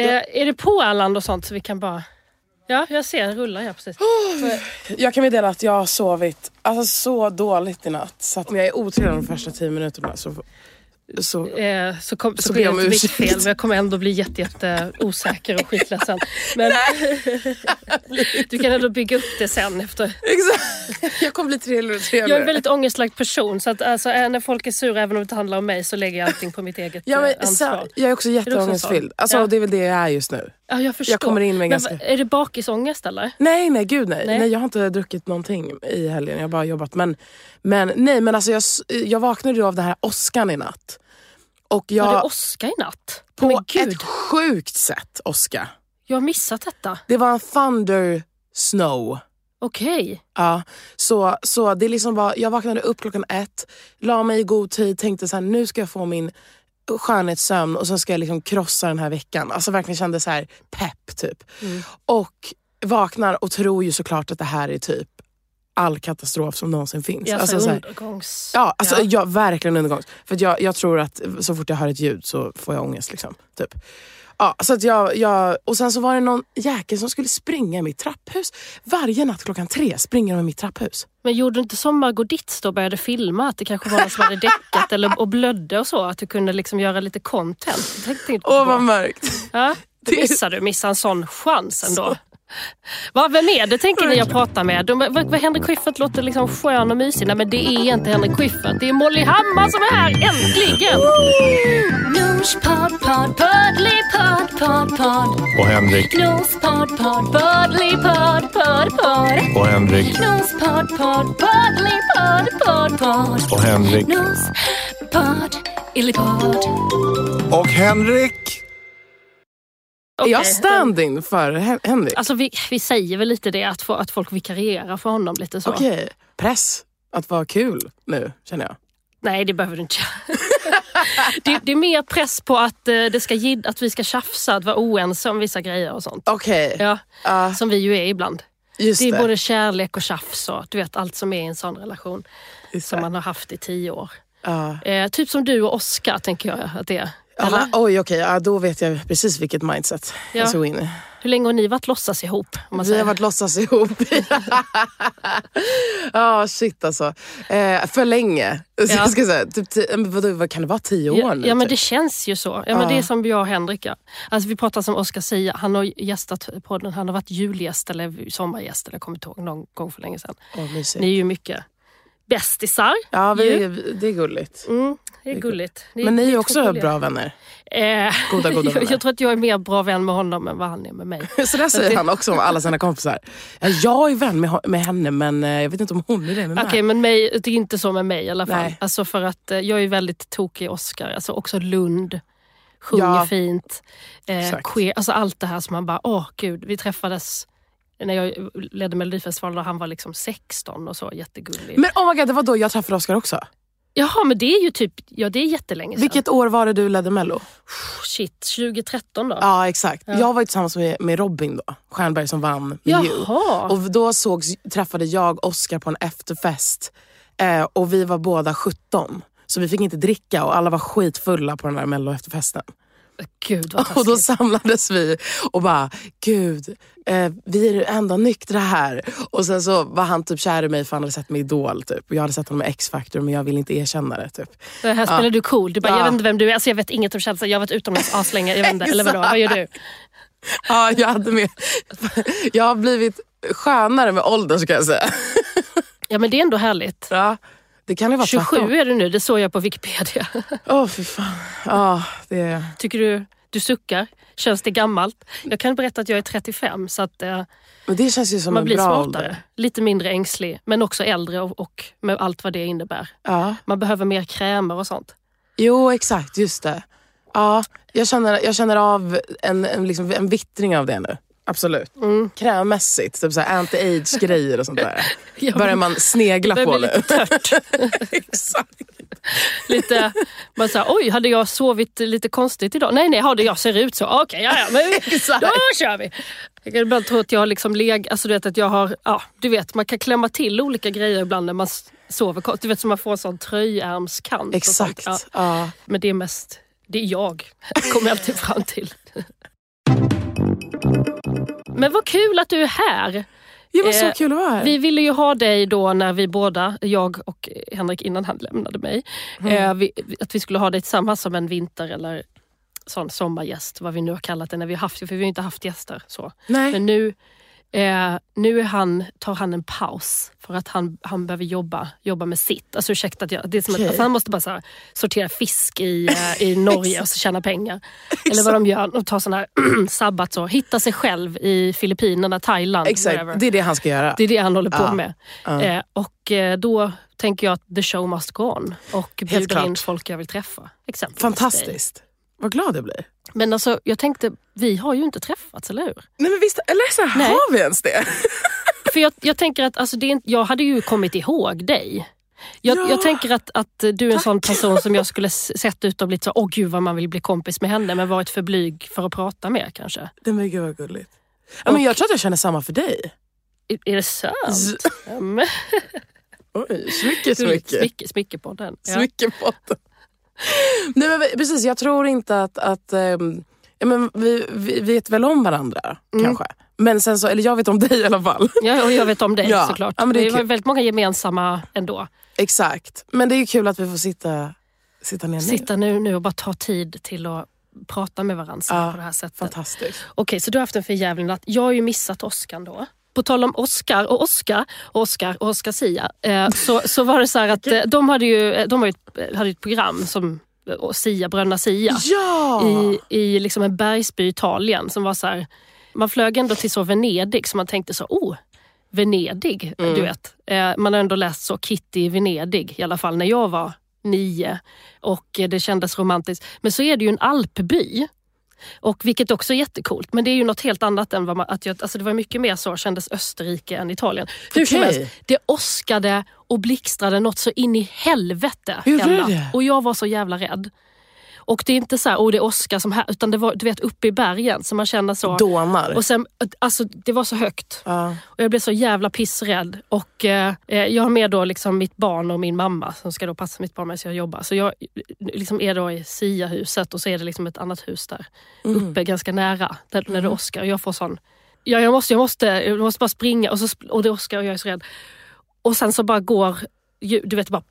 Eh, är det på Erland och sånt så vi kan bara... Ja, jag ser den rullar här precis. Jag kan meddela att jag har sovit alltså, så dåligt i natt. Så att om jag är otrevlig de första tio minuterna så... så Eh, så kom, så, Så blir det jag inte mitt fel men jag kommer ändå bli jätte, jätte osäker och skitledsen. Men du kan ändå bygga upp det sen efter. exakt. Jag kommer bli trevligare och Jag trevligare. är en väldigt ångestlagd person så att alltså, eh, när folk är sura även om det inte handlar om mig så lägger jag allting på mitt eget Ja, eh, men, ansvar. så, jag är också jätteångestfylld. så? Alltså, Ja. Det är väl det jag är just nu. Ja, jag förstår. kommer in med men, ganska- vad- Är det bakisångest eller? Nej, nej, gud nej. Nej. nej. jag har inte druckit någonting i helgen. Jag har bara jobbat. Men, men nej, men alltså jag, jag vaknade av den här åskan i natt. Och jag, Var det åska i natt? på men gud, ett sjukt sätt åska. jag har missat detta. Det var en thunder snow. Okej. Ja, så, så det liksom var, jag vaknade upp klockan ett, la mig i god tid, tänkte så här, nu ska jag få min skönhetssömn och så ska jag liksom krossa den här veckan. Alltså verkligen kände så här pepp typ. Och vaknar och tror ju såklart att det här är typ all katastrof som någonsin finns. Jag alltså, alltså, så här, undergångs... ja, alltså, Ja. ja. verkligen undergångs. För jag, jag tror att så fort jag hör ett ljud så får jag ångest. Liksom, typ. Ja, så att jag, jag, och sen så var det någon jäkel som skulle springa i mitt trapphus. Varje natt klockan tre springer de i mitt trapphus. Men gjorde du inte som Margot Ditz då började filma? Att det kanske var någon som hade däckat eller, och blödde och så? Att du kunde liksom göra lite content? Åh på. vad mörkt. Ja, det missade du. Missade en sån chans ändå. Va, vem är det tänker ni jag pratar med? De, vad, vad, Henrik Schyffert låter liksom skön och mysig. Nej men det är inte Henrik Schyffert. Det är Molly Hammar som är här, äntligen! Nospodd, podd, poddly, podd, podd, podd. Och Henrik. Nospodd, podd, poddly, podd, podd, podd. Och Henrik. Nospodd, podd, poddly, podd, podd, podd. Och Henrik. Nospodd, illipodd. Och Henrik. Är jag stand-in för Hen- Henrik? Alltså vi, vi säger väl lite det, att, få, att folk vikarierar för honom lite så. Okej, press att vara kul nu känner jag. Nej, det behöver du inte det, det är mer press på att, eh, det ska, att vi ska tjafsa, att vara oense om vissa grejer och sånt. Okej, Ja, Ja, som vi ju är ibland. just Det är det. både kärlek och tjafs och du vet allt som är i en sån relation. Just Som det. man har haft i tio år. Ja. Eh, typ som du och Oscar tänker jag att det är. Aha, oj, okej, ja, då vet jag precis vilket mindset Ja. jag såg in i. Hur länge har ni varit låtsas ihop? Vi har säger? varit låtsas ihop. Ja, shit alltså. Eh, för länge. Ja. jag ska säga, typ, vadå, vad kan det vara, tio år Ja, nu? ja men typ? det känns ju så. Ja, men Det är som jag och Henrik. Ja. Alltså, vi pratar som Oskar säger, han har gästat podden. Han har varit julgäst eller sommargäst eller jag kommer inte ihåg någon gång för länge sedan. Mysigt. Ni är ju mycket bästisar. Ja, vi, ju. det är gulligt. Mm, det är gulligt. Ni- Men ni är också gulliga. bra vänner. Eh, Goda, goda jag, vänner. jag tror att jag är mer bra vän med honom än vad han är med mig. Så där säger han också om alla sina kompisar. Ja, jag är vän med, med henne men eh, jag vet inte om hon är det med Okej, mig. men mig, det är inte så med mig i alla fall. Nej. Alltså för att eh, jag är väldigt tokig i Oscar. Alltså också Lund. Sjunger Ja. fint. Eh, queer, alltså allt det här som man bara, åh gud. Vi träffades när jag ledde Melodifestivalen och han var liksom 16 och så, jättegullig. Men oh my god, det var då jag träffade Oscar också. Jaha, men det är ju typ, ja det är jättelänge sedan. Vilket år var det du ledde mello? Shit, 2013 då? Ja exakt. Jag var ju tillsammans med, med Robin då, Stjernberg som vann med You. Jaha. Och då sågs, träffade jag Oscar på en efterfest eh, och vi var båda 17. Så vi fick inte dricka och alla var skitfulla på den där mello efterfesten. Gud vad Och då taskigt. samlades vi och bara, gud, eh, vi är det enda nyktra här. Och sen så var han typ kär i mig för han hade sett mig i Idol. Typ. Och jag hade sett honom med X-Factor men jag ville inte erkänna det. Typ. Det här spelar du cool. Du bara, Ja. jag vet inte vem du är. Alltså, jag vet inget om känslan. Jag har varit utomlands aslänge. Jag vet inte. Eller vadå? Vad gör du? Ja, jag, hade med, jag har blivit skönare med åldern så kan jag säga. Ja men det är ändå härligt. Ja, det kan ju vara 27 tvärtom. är du nu, det såg jag på Wikipedia. Åh fy fan. Ja, det... Tycker du, du suckar? Känns det gammalt? Jag kan berätta att jag är 35 så att eh, Men det känns ju som man en blir bra smartare. ålder. Lite mindre ängslig men också äldre och, och med allt vad det innebär. Ja. Man behöver mer krämer och sånt. Jo, exakt. Just det. Ja, jag känner, jag känner av en, en, liksom, en vittring av det nu. Absolut. Mm. Krämmässigt. Typ så här anti-age-grejer och sånt där. Ja, Börjar man snegla Det på nu. lite tört. exakt. lite, man säger, oj hade jag sovit lite konstigt idag? Nej nej, hade jag ser ut så? Okej, ja, ja, men Exakt. då kör vi. Jag kan ibland tro att jag har liksom leg, alltså du vet att jag har, ja du vet man kan klämma till olika grejer ibland när man sover. Du vet som man får en sån tröjärmskant. Exakt. Ja, Ja. men det är mest, det är jag, kommer jag alltid fram till. Men vad kul att du är här. Ja, men så Eh, kul att vara här. Vi ville ju ha dig då när vi båda, jag och Henrik innan han lämnade mig, Mm. eh, vi, att vi skulle ha dig tillsammans som en vinter eller sån sommargäst, vad vi nu har kallat det när vi har haft, för vi har ju inte haft gäster. så. Nej. Men nu, eh, nu han, tar han en paus för att han, han behöver jobba, jobba med sitt. Alltså ursäkta att jag, det är som Okej. att, alltså han måste bara här, sortera fisk i, eh, i Norge och så tjäna pengar. Eller vad de gör, de tar sån här sabbat så, hitta sig själv i Filippinerna, Thailand, Exakt, det är det han ska göra. Det är det han håller på Ja. med. Ja. Eh, och eh, då tänker jag att the show must go on. Och bjuder klart. in folk jag vill träffa. Exempelvis dig. Fantastiskt. Vad glad jag blir. Men alltså, jag tänkte, vi har ju inte träffats, eller hur? Nej men visst, eller så här, har vi ens det? För jag, jag tänker att alltså, det är, jag hade ju kommit ihåg dig. Jag, Ja. jag tänker att, att du är en sån person som jag skulle sett ut och blivit så, åh gud vad man vill bli kompis med henne, men varit för blyg för att prata med kanske. Nej men gud vad gulligt. Ja, men jag tror att jag känner samma för dig. Är, är det sant? Z- Oj, smycke, smycke. Smycke, smycke på den. Ja. Smyckepotten. Nej men precis, jag tror inte att, att ja, men vi, vi vet väl om varandra Mm. kanske. Men sen så, eller jag vet om dig i alla fall. Ja, och jag vet om dig Ja. såklart. Ja, men det är det var väldigt många gemensamma ändå. Exakt. Men det är ju kul att vi får sitta, sitta ner nu. Sitta nu, och bara ta tid till att prata med varandra Ja, på det här sättet. Fantastiskt. Okej, så du har haft en för jävlig natt. Jag har ju missat Oscar då. På tal om Oscar och Oscar och Oscar och Oscar Sia. Eh, så, så var det så att eh, de hade ju, eh, de ju ett, hade ett program som Sia, Bröderna Sia. Ja! I, i liksom en bergsby i Italien som var så här, man flög ändå till så Venedig så man tänkte så, oh, Venedig, Mm. du vet. Man har ändå läst så Kitty i Venedig, i alla fall när jag var nio. Och det kändes romantiskt. Men så är det ju en alpby. Och vilket också är jättekult. Men det är ju något helt annat än vad man, att jag, alltså det var mycket mer så kändes Österrike än Italien. Hur som helst, det åskade och blixtrade något så in i helvete. En natt. det? Och jag var så jävla rädd. Och det är inte så här, oh, det åskar som här, utan det var du vet uppe i bergen så man känner så. Dånar. Och sen, alltså, det var så högt. ja. Och jag blev så jävla pissrädd. Och eh, eh, jag har med då liksom mitt barn och min mamma som ska då passa mitt barn medan jag jobbar. Så jag liksom är då i Sia-huset och så är det liksom ett annat hus där uppe ganska nära där, när det åskar. Och jag får sån... Ja, jag, måste, jag, måste, jag måste bara springa och, så, och det åskar och jag är så rädd. Och sen så bara går, du vet bara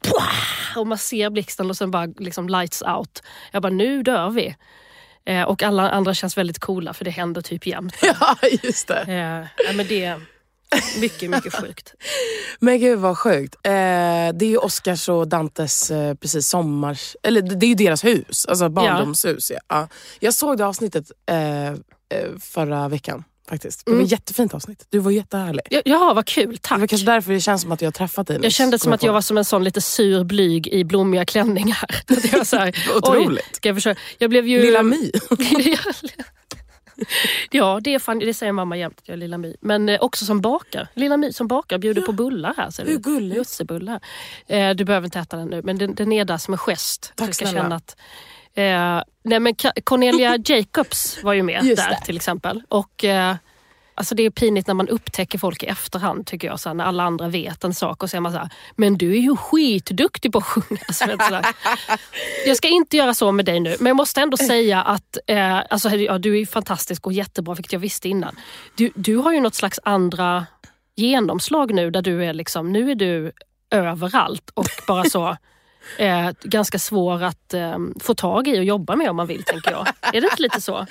och man ser blixten och sen bara liksom lights out. Jag bara, nu dör vi. Eh, och alla andra känns väldigt coola för det händer typ jämt. ja, just det. Eh, ja, men det är mycket, mycket sjukt. Men gud vad sjukt. Eh, det är ju Oscars och Dantes eh, precis sommars... Eller det är ju deras hus, alltså barndomshus. Ja. Ja. Jag såg det avsnittet eh, eh, förra veckan faktiskt. Det var Mm. ett jättefint avsnitt. Du var jättehärlig. Ja, Jaha, vad kul. Det Tack. var kanske därför det känns som att jag har träffat dig Jag kände som att jag var som en sån lite sur blyg i blommiga klänningar. Jag, var så här, Otroligt. Oj, ska jag, försöka? jag blev ju... Lilla My. ja, det, är fan, det säger mamma jämt, jag är Lilla My. Men eh, också som bakar. Lilla My som bakar bjuder på bullar här. Ser du. Hur gulligt. Lussebullar. Eh, du behöver inte äta den nu, men den, den är där som en gest. Tack du ska snälla. känna att, eh, nej, men Cornelia Jacobs var ju med Just där det. till exempel. Och, eh, Alltså det är pinigt när man upptäcker folk i efterhand tycker jag. Så här, när alla andra vet en sak och så är man så här, men du är ju skitduktig på att sjunga. Så vet, så. Jag ska inte göra så med dig nu, men jag måste ändå säga att eh, alltså, ja, du är fantastisk och jättebra, vilket jag visste innan. Du, du har ju något slags andra genomslag nu där du är liksom, nu är du överallt och bara så eh, ganska svår att eh, få tag i och jobba med om man vill, tänker jag. Är det inte lite så?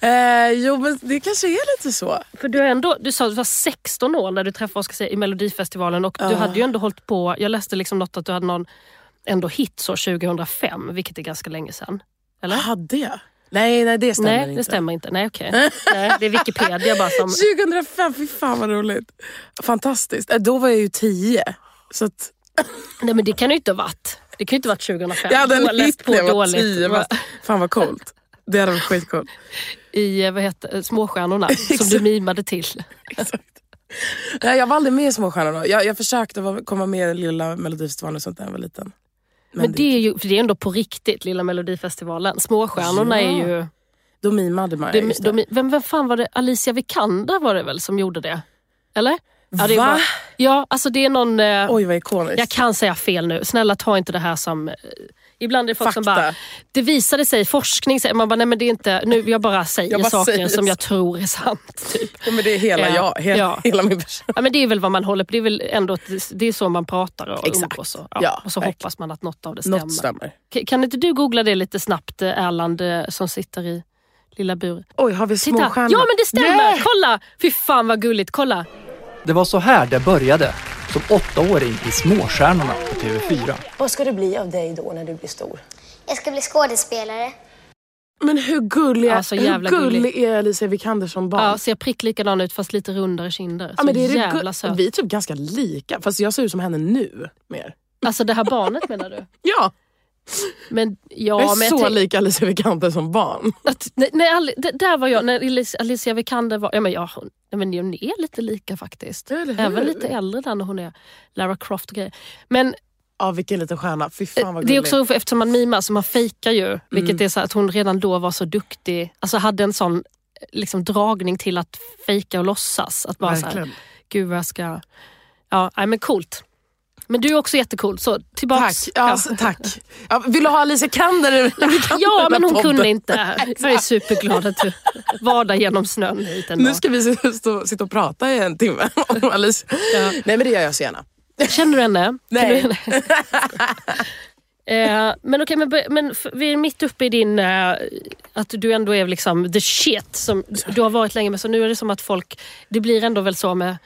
Eh, jo men det kanske är lite så. För du, är ändå, du sa att du var 16 år när du träffade Oscar Sia i Melodifestivalen och du Ja. hade ju ändå hållit på, jag läste liksom något att du hade någon ändå hit så 2005, vilket är ganska länge sedan. Eller? Hade jag? Nej, nej det stämmer Nej, inte. det stämmer inte. Nej, okej. Nej, det är Wikipedia bara som... 2005, fy fan vad roligt. Fantastiskt. Eh, Då var jag ju 10. Så att, Nej men det kan ju inte ha varit. Det kan ju inte ha varit 2005. jag hade en hit när jag var dåligt. 10. Fast, fan vad coolt. Det hade varit skitcoolt. I eh, vad heter, Småstjärnorna som du mimade till. Nej, jag var aldrig med i Småstjärnorna. Jag, jag försökte vara- komma med i lilla Melodifestivalen och sånt när jag var liten. Men, det är ju för det är ändå på riktigt, lilla Melodifestivalen. Småstjärnorna Ja. är ju... Då mimade man. Det, det. de, vem, vem fan var det? Alicia Vikander var det väl som gjorde det? Eller? Ja, det är Va? bara- ja, alltså det är någon... Eh, Oj vad ikoniskt. jag kan säga fel nu. Snälla ta inte det här som eh, Ibland är det folk som Fakta. bara, det visade sig, forskning säger, man bara, nej men det är inte, nu, jag bara säger Jag bara saker säger som jag tror är sant. Typ. Ja, men det är hela Ja. jag, hela, Ja. hela min person. Ja, men det är väl vad man håller på, det är väl ändå det är så man pratar och Exakt. umgås. Och, ja. Ja, och så verkligen. hoppas man att något av det stämmer. Något stämmer. Kan inte du googla det lite snabbt, eh, Erland eh, som sitter i lilla buren? Oj, har vi små Titta! stjärnor? Ja men det stämmer! Nej! Kolla! Fy fan vad gulligt, kolla! Det var så här det började, som åttaåring i Småstjärnorna på TV4. Vad ska det bli av dig då när du blir stor? Jag ska bli skådespelare. Men hur gullig, Ja, så hur jävla gullig gullig. är Alicia Vikander som barn? Ja, ser prick likadan ut fast lite rundare kinder. Ja, men det är jävla söt. Vi är typ ganska lika, fast jag ser ut som henne nu mer. Alltså det här barnet menar du? Ja, Men, ja, jag är men så tänk- lik Alicia Vikander som barn. Att, nej, nej, där var jag, när Alicia- Vikander var... Ja, men jag, hon, ja, men hon är lite lika faktiskt. Även lite äldre där när hon är Lara Croft och grejer. Men Ja, vilken liten stjärna. Fy fan vad det är också eftersom man mimar så man fejkar ju. Vilket Mm. är så att hon redan då var så duktig. Alltså hade en sån liksom, dragning till att fejka och låtsas. Att bara så här, Verkligen. gud vad jag ska... Ja, nej, men coolt. Men du är också jättecool, så tillbaks. Tack. Ja, tack. Ja, vill du ha Alicia Vikander Ja, men hon podden? kunde inte. Jag är superglad att du vadar genom snön hit en Nu dag. ska vi sitta- stå, sitta och prata i en timme om Alicia. Nej men det gör jag så gärna. Känner du henne? Nej. Du- eh, men okej, men, men vi är mitt uppe i din... Eh, att du ändå är liksom the shit som du har varit länge med. Så nu är det som att folk... Det blir ändå väl så med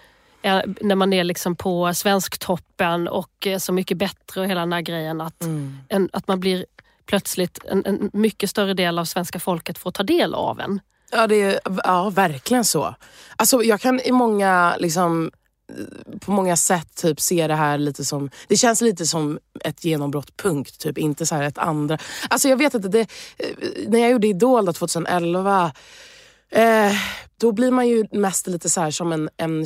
när man är liksom på Svensktoppen och eh, Så mycket bättre och hela den här grejen. Att, en, att man blir plötsligt en, en mycket större del av svenska folket får ta del av en. Ja, det är, ja verkligen så. Alltså, jag kan i många, liksom, på många sätt typ se det här lite som, det känns lite som ett genombrott punkt, typ inte så här ett andra. Alltså jag vet inte, det, eh, när jag gjorde Idol då, 2011 Eh, då blir man ju mest lite så som en, en,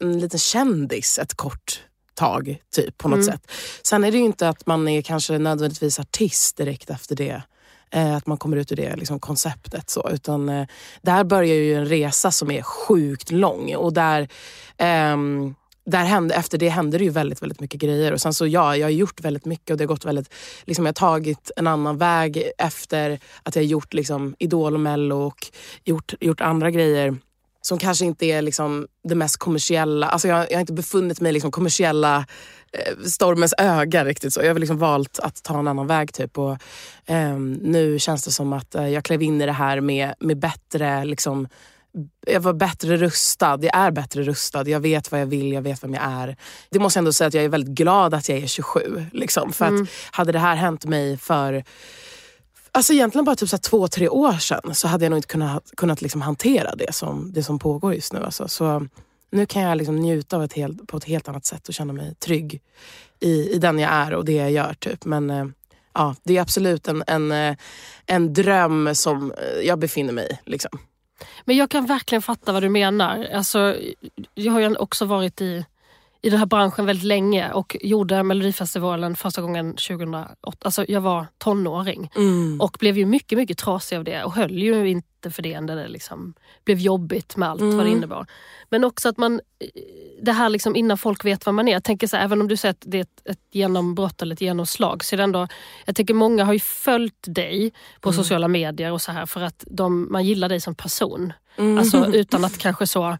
en liten kändis ett kort tag, typ på något sätt. Sen är det ju inte att man är kanske nödvändigtvis artist direkt efter det. Eh, att man kommer ut ur det liksom, konceptet. Så, utan eh, där börjar ju en resa som är sjukt lång och där ehm, där hände, efter det hände det ju väldigt, väldigt mycket grejer. Och sen så ja, jag har gjort väldigt mycket och det har gått väldigt, liksom jag har tagit en annan väg efter att jag har gjort liksom Idol och Mello och gjort, gjort andra grejer som kanske inte är liksom det mest kommersiella. Alltså jag, jag har inte befunnit mig i liksom kommersiella eh, stormens öga riktigt. så. Jag har liksom valt att ta en annan väg. typ. Och, eh, nu känns det som att eh, jag klev in i det här med, med bättre liksom, jag var bättre rustad. Jag är bättre rustad. Jag vet vad jag vill, jag vet vem jag är. Det måste jag ändå säga att jag är väldigt glad att jag är 27. Liksom. För att hade det här hänt mig för Alltså egentligen bara typ så två, tre år sedan så hade jag nog inte kunnat, kunnat liksom hantera det som, det som pågår just nu. Alltså. Så nu kan jag liksom njuta av ett helt, på ett helt annat sätt och känna mig trygg i, i den jag är och det jag gör. Typ. Men eh, ja, det är absolut en, en, eh, en dröm som jag befinner mig i. Liksom. Men jag kan verkligen fatta vad du menar. Alltså, jag har ju också varit i, i den här branschen väldigt länge och gjorde Melodifestivalen första gången 2008. Alltså, jag var tonåring och blev ju mycket, mycket trasig av det och höll ju inte för det när det liksom blev jobbigt med allt vad det innebar. Men också att man, det här liksom innan folk vet vad man är. Jag tänker så här, även om du säger att det är ett, ett genombrott eller ett genomslag så är det ändå, jag tänker många har ju följt dig på sociala medier och så här för att de, man gillar dig som person. Alltså utan att kanske så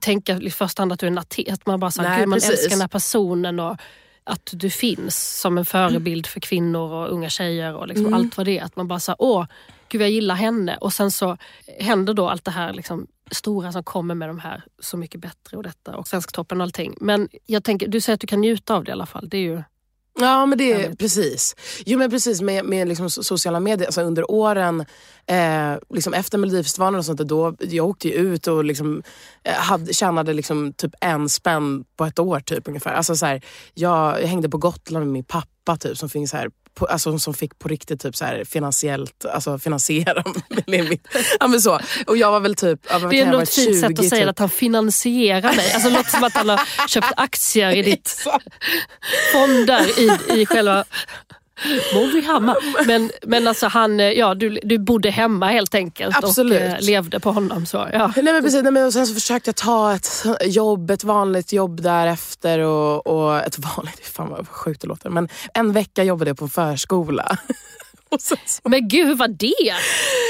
tänka i första hand att du är en artist. Att man bara så Nej, Gud, man älskar den här personen och att du finns som en förebild för kvinnor och unga tjejer och liksom allt vad det är. Att man bara säger åh, gud jag gillar henne. Och sen så händer då allt det här liksom, stora som kommer med de här Så mycket bättre och detta och Svensktoppen och allting. Men jag tänker, du säger att du kan njuta av det i alla fall. Det är ju... Ja men det är precis. Jo men precis med, med liksom so- sociala medier, alltså under åren eh, liksom efter Melodifestivalen och sånt där, då, jag åkte ju ut och liksom, eh, hade, tjänade liksom typ en spänn på ett år typ ungefär. Alltså, så här, jag, jag hängde på Gotland med min pappa typ som finns här på, alltså, som fick på riktigt typ så här, finansiellt alltså, finansiera min, ja, men så. Och jag var väl typ, ja, vad Det är jag ett fint sätt 20 att säga typ. att han finansierar dig. Alltså, låter som att han har köpt aktier i ditt fonder i, i själva... Mollyhammar. Men, men alltså han, eh, ja, du, du bodde hemma helt enkelt Absolut. och eh, levde på honom. Så, ja. Nej, men precis, nej, men och sen så försökte jag ta ett jobb, ett vanligt jobb därefter. Och, och ett vanligt, fan vad sjukt det låter. Men en vecka jobbade jag på förskola. så, Men gud, hur var det?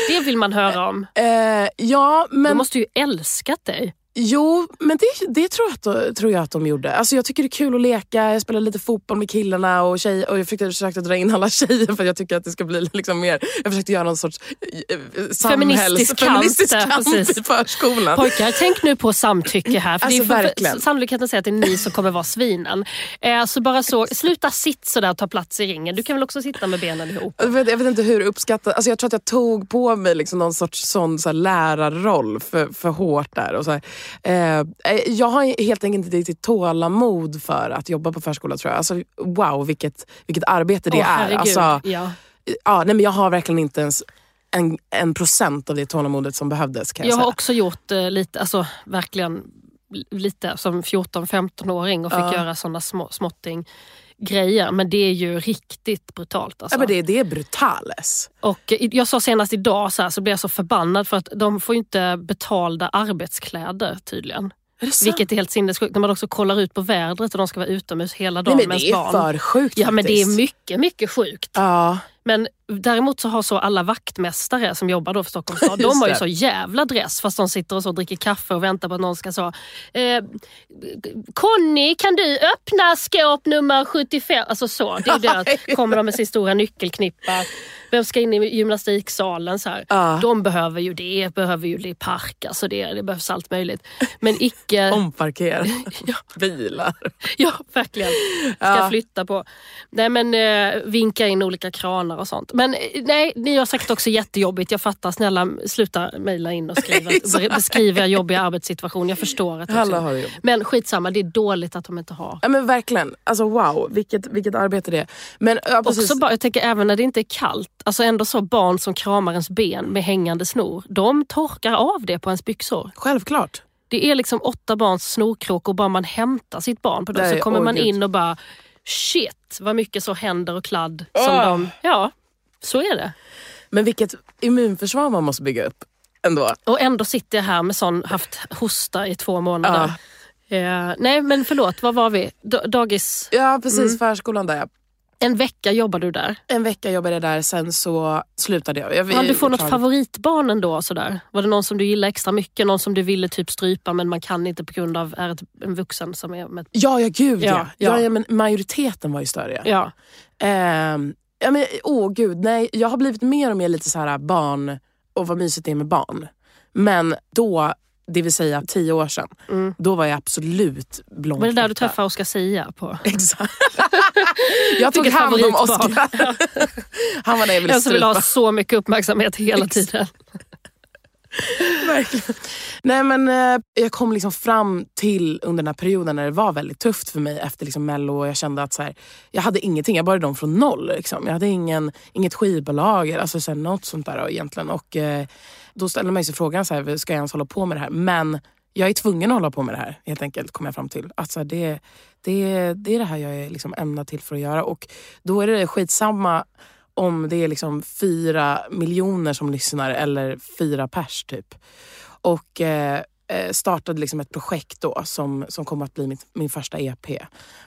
Det vill man höra om. eh, ja, men måste ju älskat dig. Jo, men det, det tror, jag att, tror jag att de gjorde. Alltså jag tycker det är kul att leka, jag spelar lite fotboll med killarna och, tjej, och jag försökte, försökte dra in alla tjejer för jag tycker att det ska bli liksom mer... Jag försökte göra någon sorts eh, samhälls, Feministisk feministisk kamp precis. i förskolan. Pojkar, tänk nu på samtycke här. För Alltså, det är verkligen. Sannolikheten säger att det är ni som kommer vara svinen. Eh, så bara så, sluta sitt sådär och ta plats i ringen. Du kan väl också sitta med benen ihop. Jag vet, jag vet inte hur uppskattat... Alltså jag tror att jag tog på mig liksom någon sorts sån så lärarroll för, för hårt där. Och så här. Eh, jag har helt enkelt inte riktigt tålamod för att jobba på förskola tror jag. Alltså, wow, vilket, vilket arbete det Åh, är. herregud. Alltså, ja. ja, nej, men jag har verkligen inte ens en, en procent av det tålamodet som behövdes. Kan jag, Jag har säga. också gjort eh, lite, alltså verkligen lite som 14-15-åring och fick Ja. göra såna små, småtting grejer. Men det är ju riktigt brutalt. Alltså. Ja, men det, det är brutales. Och jag sa senast idag så, här, så blev jag så förbannad för att de får ju inte betalda arbetskläder tydligen. Är det? Vilket är helt sinnessjukt när man också kollar ut på vädret och de ska vara utomhus hela Nej, dagen men med det ens är barn. för sjukt Ja men det är faktiskt. mycket, mycket sjukt. Ja. Men däremot så har så alla vaktmästare som jobbar då för Stockholms stad, de har ju så jävla dress fast de sitter och så dricker kaffe och väntar på att någon ska så eh, Conny kan du öppna skåp nummer 75? Alltså så, det är ju det att kommer de med sin stora nyckelknippa. Vem ska in i gymnastiksalen? Så. Ja. De behöver ju det, behöver ju det park, alltså det, det behövs allt möjligt. Men icke... Omparkera bilar. Ja, verkligen. Ska Ja. flytta på. Nej men eh, vinka in olika kranar och sånt. Men eh, nej, ni har säkert också jättejobbigt. Jag fattar. Snälla sluta mejla in och skriva, beskriva er jobbiga arbetssituation. Jag förstår att Alla har det jobbigt. Men skitsamma, det är dåligt att de inte har. Ja, men verkligen. Alltså wow, vilket, vilket arbete det är. Men, ja, precis. Också jag tänker även när det inte är kallt, alltså ändå så barn som kramar ens ben med hängande snor, de torkar av det på ens byxor. Självklart. Det är liksom åtta barns snorkråkor och bara man hämtar sitt barn på Nej, så kommer åh, man in och bara shit vad mycket så händer och kladd som Åh. de... Ja, så är det. Men vilket immunförsvar man måste bygga upp ändå. Och ändå sitter jag här med sån, haft hosta i två månader. Eh, nej men förlåt, vad var vi? D- dagis, Ja precis, Mm. förskolan där. en vecka jobbar du där. En vecka jobbade jag där, sen så slutade jag. jag Hann du få något klar- favoritbarn ändå? Sådär? Var det någon som du gillade extra mycket? Någon som du ville typ strypa men man kan inte på grund av är ett, en vuxen som är med... Ja, ja gud ja. Ja, ja. ja. ja, men majoriteten var ju större. Ja. Ehm, ja, men, åh gud, nej. Jag har blivit mer och mer lite så här barn och vad mysigt det är med barn. Men då, det vill säga tio år sedan, då var jag absolut blond. Var det där du träffade Oscar Sia på? Exakt. jag tog hand om. Oscar. Han var där jag ville Jag som vill ha strypa. så mycket uppmärksamhet hela tiden. Verkligen. Nej, men, eh, jag kom liksom fram till under den här perioden när det var väldigt tufft för mig efter liksom Mello och jag kände att så här, jag hade ingenting, jag började om från noll. Liksom. Jag hade ingen, inget skivbolag, alltså, så här, något sånt där då, egentligen. Och, eh, då ställde man sig frågan, så här, ska jag ens hålla på med det här? Men jag är tvungen att hålla på med det här helt enkelt, kom jag fram till. Att, så här, det, det, det är det här jag är liksom ämnad till för att göra. Och då är det skitsamma om det är liksom fyra miljoner som lyssnar eller fyra pers typ. Och eh, eh startade liksom ett projekt då som, som kom att bli mitt, min första EP.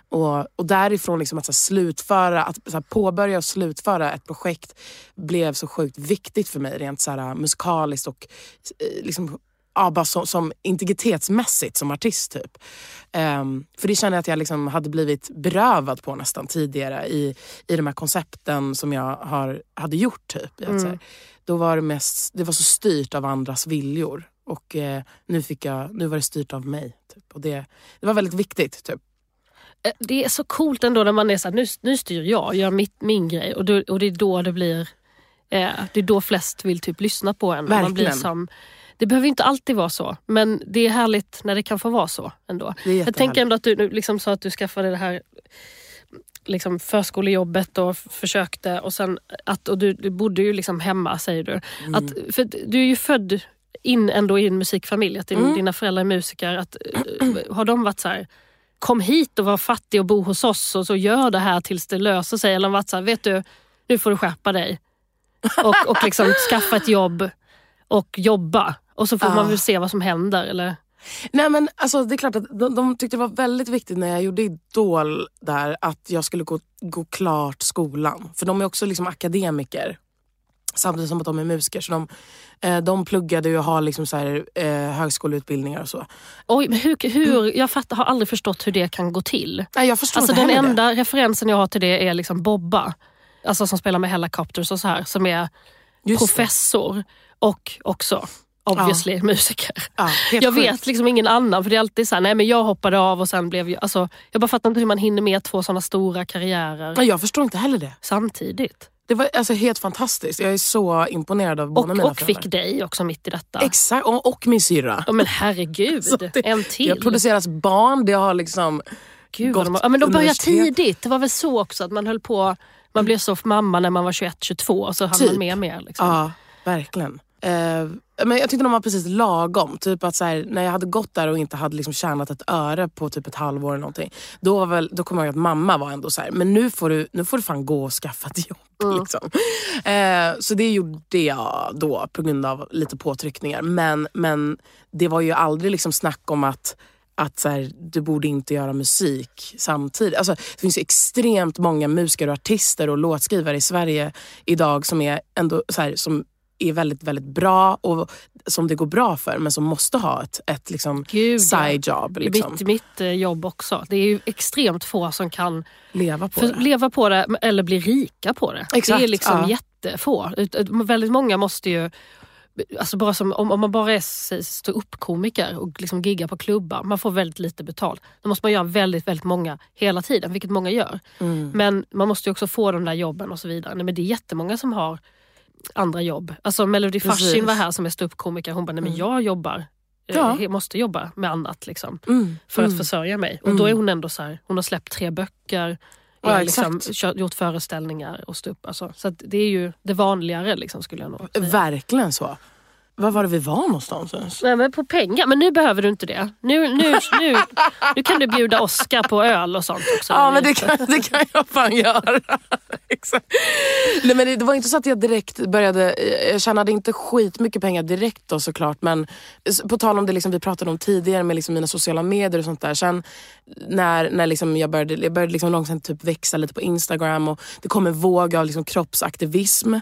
Och, och därifrån liksom att så slutföra, att så påbörja och slutföra ett projekt blev så sjukt viktigt för mig rent så här, musikaliskt och eh, liksom, ja, bara som, som integritetsmässigt som artist. typ. Ehm, för det kände jag att jag liksom hade blivit berövad på nästan tidigare i, i de här koncepten som jag har, hade gjort. typ. Att, så här, då var det, mest, det var så styrt av andras viljor. Och eh, nu, fick jag, nu var det styrt av mig. Typ. Och det, det var väldigt viktigt. Typ. Eh, Det är så coolt ändå när man är såhär, nu, nu styr jag, gör mitt, min grej och, då, och det är då det blir eh, Det är då flest vill typ lyssna på en. och Man blir Verkligen. som, det behöver inte alltid vara så, men det är härligt när det kan få vara så ändå. Jag tänker ändå att du liksom sa att du skaffade det här liksom förskolejobbet och försökte och sen att och du, du bodde ju liksom hemma säger du. Mm. Att, för du är ju född in ändå i en musikfamilj, att din, Mm. dina föräldrar är musiker. Att, eh, har de varit så här kom hit och var fattig och bo hos oss och så gör det här tills det löser sig. Eller varit så här, vet du, nu får du skärpa dig. Och, och liksom skaffa ett jobb och jobba. Och så får man väl se vad som händer. Eller? Nej men alltså det är klart att de, de tyckte det var väldigt viktigt när jag gjorde Idol där att jag skulle gå, gå klart skolan. För de är också liksom akademiker. Samtidigt som att de är musiker. Så de, eh, de pluggade och har liksom så här, eh, högskoleutbildningar och så. Oj, men hur, hur, jag fattar, har aldrig förstått hur det kan gå till. Nej, jag förstår Alltså inte den heller det. enda referensen jag har till det är liksom Bobba. Alltså som spelar med Hellacopters och så här. Som är Just det. professor och också obviously musiker. Ja, jag sjukt. vet liksom ingen annan för det är alltid så här, nej men jag hoppade av och sen blev jag... Alltså, jag bara fattar inte hur man hinner med två sådana stora karriärer Nej, jag förstår inte heller det. samtidigt. Det var alltså helt fantastiskt. Jag är så imponerad av båda Och, mina och föräldrar. fick dig också mitt i detta. Exakt, och, och min syrra. Ja, men herregud, det- en Det till. har producerats barn, det har liksom Gud, gått de, ja, men de började tidigt. Det var väl så också att man höll på... Man blev så mamma när man var 21-22 och så hann Typ. man med mer. Liksom. Ja, verkligen. Eh, men jag tyckte de var precis lagom. Typ att så här, när jag hade gått där och inte hade liksom tjänat ett öre på typ ett halvår eller någonting. Då, var väl, då kommer jag ihåg att mamma var ändå så här, men nu får du, nu får du fan gå och skaffa ett jobb. Mm. Liksom. Eh, så det gjorde jag då på grund av lite påtryckningar. Men, men det var ju aldrig liksom snack om att att så här, du borde inte göra musik samtidigt. Alltså, det finns extremt många musiker och artister och låtskrivare i Sverige idag som är ändå så här, som är väldigt, väldigt bra och som det går bra för men som måste ha ett, ett liksom Gud, side job. Liksom. Mitt, mitt eh, jobb också. Det är ju extremt få som kan Leva på för, det. leva på det eller bli rika på det. Exakt, det är liksom ja. jättefå. Väldigt många måste ju Alltså bara som, om, om man bara är stå upp komiker och liksom giggar på klubbar, man får väldigt lite betalt. Då måste man göra väldigt, väldigt många hela tiden, vilket många gör. Mm. Men man måste ju också få de där jobben och så vidare. Nej, men det är jättemånga som har andra jobb. Alltså Melody. Fasching var här som är ståuppkomiker. Hon bara, nej men jag jobbar. eh, Ja. Jag måste jobba med annat liksom, Mm, för att mm. försörja mig. Och då är hon ändå så här, hon har släppt tre böcker, Ja, eh, liksom, kört, gjort föreställningar och stå upp. Alltså. Så det är ju det vanligare liksom, skulle jag nog säga. Verkligen så. Var var det vi var någonstans ens? Nej, men på pengar, men nu behöver du inte det. Nu, nu, nu, nu kan du bjuda Oscar på öl och sånt också. Ja men det kan, det kan jag fan göra. Nej, men det, var inte så att jag direkt började, jag tjänade inte skitmycket pengar direkt då såklart men på tal om det liksom vi pratade om tidigare med liksom mina sociala medier och sånt där. Sen när, när liksom jag började, jag började liksom långsamt typ växa lite på Instagram och det kom en våg av liksom kroppsaktivism.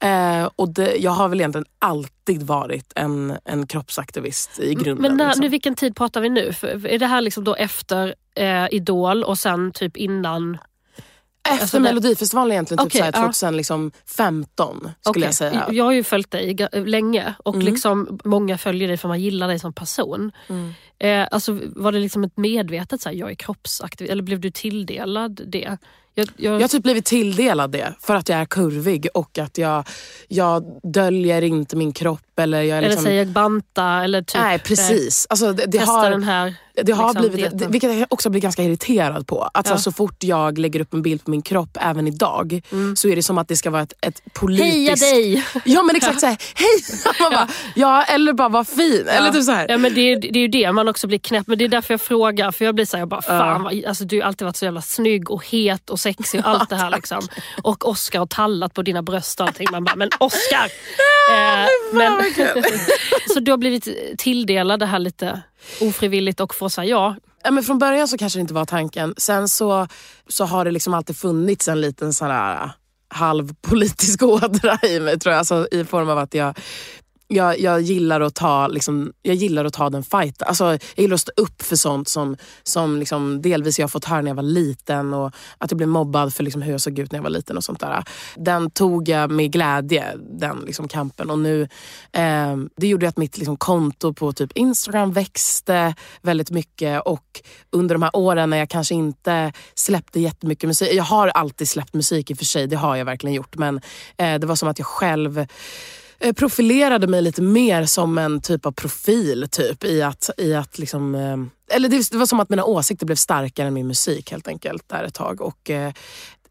Eh, och det, jag har väl egentligen alltid varit en, en kroppsaktivist i grunden. Men när, liksom. nu, vilken tid pratar vi nu? För, är det här liksom då efter eh, Idol och sen typ innan? Efter alltså Melodifestivalen egentligen, typ Okej, såhär ja. 2015 skulle Okej, jag säga. Jag har ju följt dig länge och Mm. liksom, många följer dig för man gillar dig som person. Eh, alltså, var det liksom ett medvetet, så här, jag är kroppsaktiv, eller blev du tilldelad det? Jag, jag, Jag har typ blivit tilldelad det för att jag är kurvig och att jag, jag döljer inte min kropp. Eller jag är eller liksom, säger banta eller typ Nej eh, precis. Alltså, det, det har, den här det har liksom, blivit, det, vilket jag också blir ganska irriterad på. Att så, Ja. här, så fort jag lägger upp en bild på min kropp, även idag, så är det som att det ska vara ett, ett politiskt... Mm. Heja dig! Ja men exakt såhär, hej! Man bara, ja eller bara var fin. Eller typ så här. Ja, men det, är, det är ju det man också blir knäpp Men det är därför jag frågar. För jag blir såhär, jag bara, fan, vad, alltså, du har alltid varit så jävla snygg och het och sexig och allt det här. Liksom. Och Oscar har tallat på dina bröst och allting. Man bara, men Oscar! eh, men, så du har blivit tilldelad det här lite ofrivilligt och får säga ja. Ja, men från början så kanske det inte var tanken. Sen så, så har det liksom alltid funnits en liten sån här halvpolitisk ådra i mig tror jag. Alltså, I form av att jag, jag, jag, gillar att ta, liksom, jag gillar att ta den fighten. Alltså, jag gillar att stå upp för sånt som, som liksom, delvis jag har fått höra när jag var liten och att jag blev mobbad för liksom, hur jag såg ut när jag var liten. och sånt där. Den tog jag med glädje, den liksom, kampen. Och nu, eh, det gjorde att mitt liksom, konto på typ Instagram växte väldigt mycket och under de här åren när jag kanske inte släppte jättemycket musik. Jag har alltid släppt musik i och för sig, det har jag verkligen gjort. Men eh, det var som att jag själv profilerade mig lite mer som en typ av profil. Typ, i att, i att liksom, eh, eller det, var som att mina åsikter blev starkare än min musik helt enkelt där ett tag. Och eh,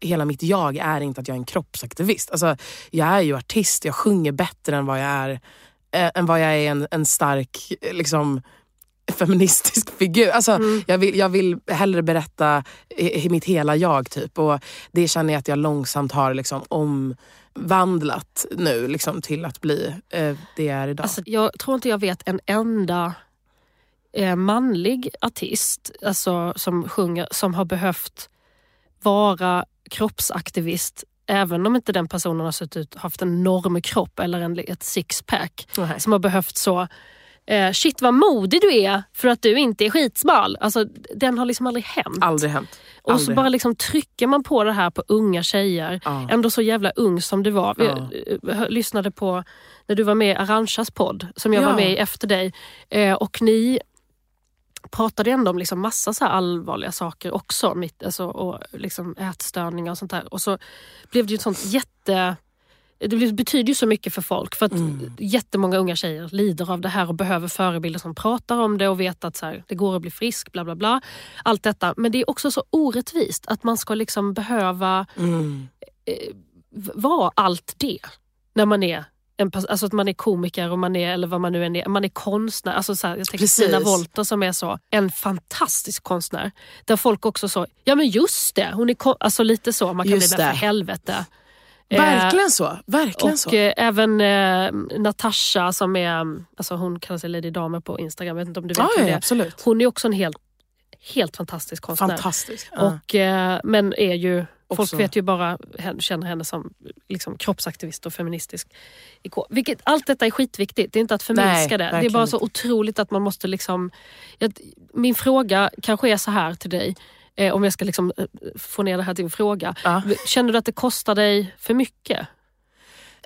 Hela mitt jag är inte att jag är en kroppsaktivist. Alltså, jag är ju artist, jag sjunger bättre än vad jag är, eh, än vad jag är en, en stark eh, liksom, feministisk figur. Alltså, Mm. jag, vill, jag vill hellre berätta i, i mitt hela jag. typ Och Det känner jag att jag långsamt har liksom omvandlat nu liksom, till att bli eh, det är idag. Alltså, jag tror inte jag vet en enda eh, manlig artist alltså, som sjunger som har behövt vara kroppsaktivist även om inte den personen har sett ut, haft en enorm kropp eller en, ett sixpack. Nej. Som har behövt så eh, Shit vad modig du är för att du inte är skitsmal. Alltså, den har liksom aldrig hänt. Aldrig hänt. Och så Aldrig bara hänt. liksom trycker man på det här på unga tjejer. Ja. Ändå så jävla ung som du var. Vi hör- lyssnade på när du var med i Arantxas podd, som jag Ja. var med i efter dig. Eh, och ni pratade ändå om liksom massa så allvarliga saker också. Mitt, alltså, och liksom ätstörningar och sånt där. Och så blev det ju ett sånt jätte... Det betyder ju så mycket för folk. För att jättemånga unga tjejer lider av det här och behöver förebilder som pratar om det och vet att så här, det går att bli frisk. bla bla bla. Allt detta. Men det är också så orättvist att man ska liksom behöva Mm. v- vara allt det. När man är en, alltså att man är komiker och man är, eller vad man nu än är, man är konstnär. Alltså så här, jag tänker. Stina Wolter som är så, en fantastisk konstnär. Där folk också så, ja men just det, hon är kon-" alltså lite så, man kan Just bli med för helvete. Eh, Verkligen så. Verkligen och så. eh, även eh, Natasha som är, alltså hon kallar sig Lady Damer på Instagram, jag vet inte om du vet ja, det absolut. Hon är också en helt, helt fantastisk konstnär. Fantastisk. Ja. Och, eh, men är ju, folk Också. vet ju bara, känner henne som liksom, kroppsaktivist och feministisk ikon. Vilket, allt detta är skitviktigt, det är inte att förminska det. Det är bara så otroligt att man måste liksom... Jag, min fråga kanske är så här till dig, eh, om jag ska liksom, eh, få ner det här till en fråga. Ja. Känner du att det kostar dig för mycket?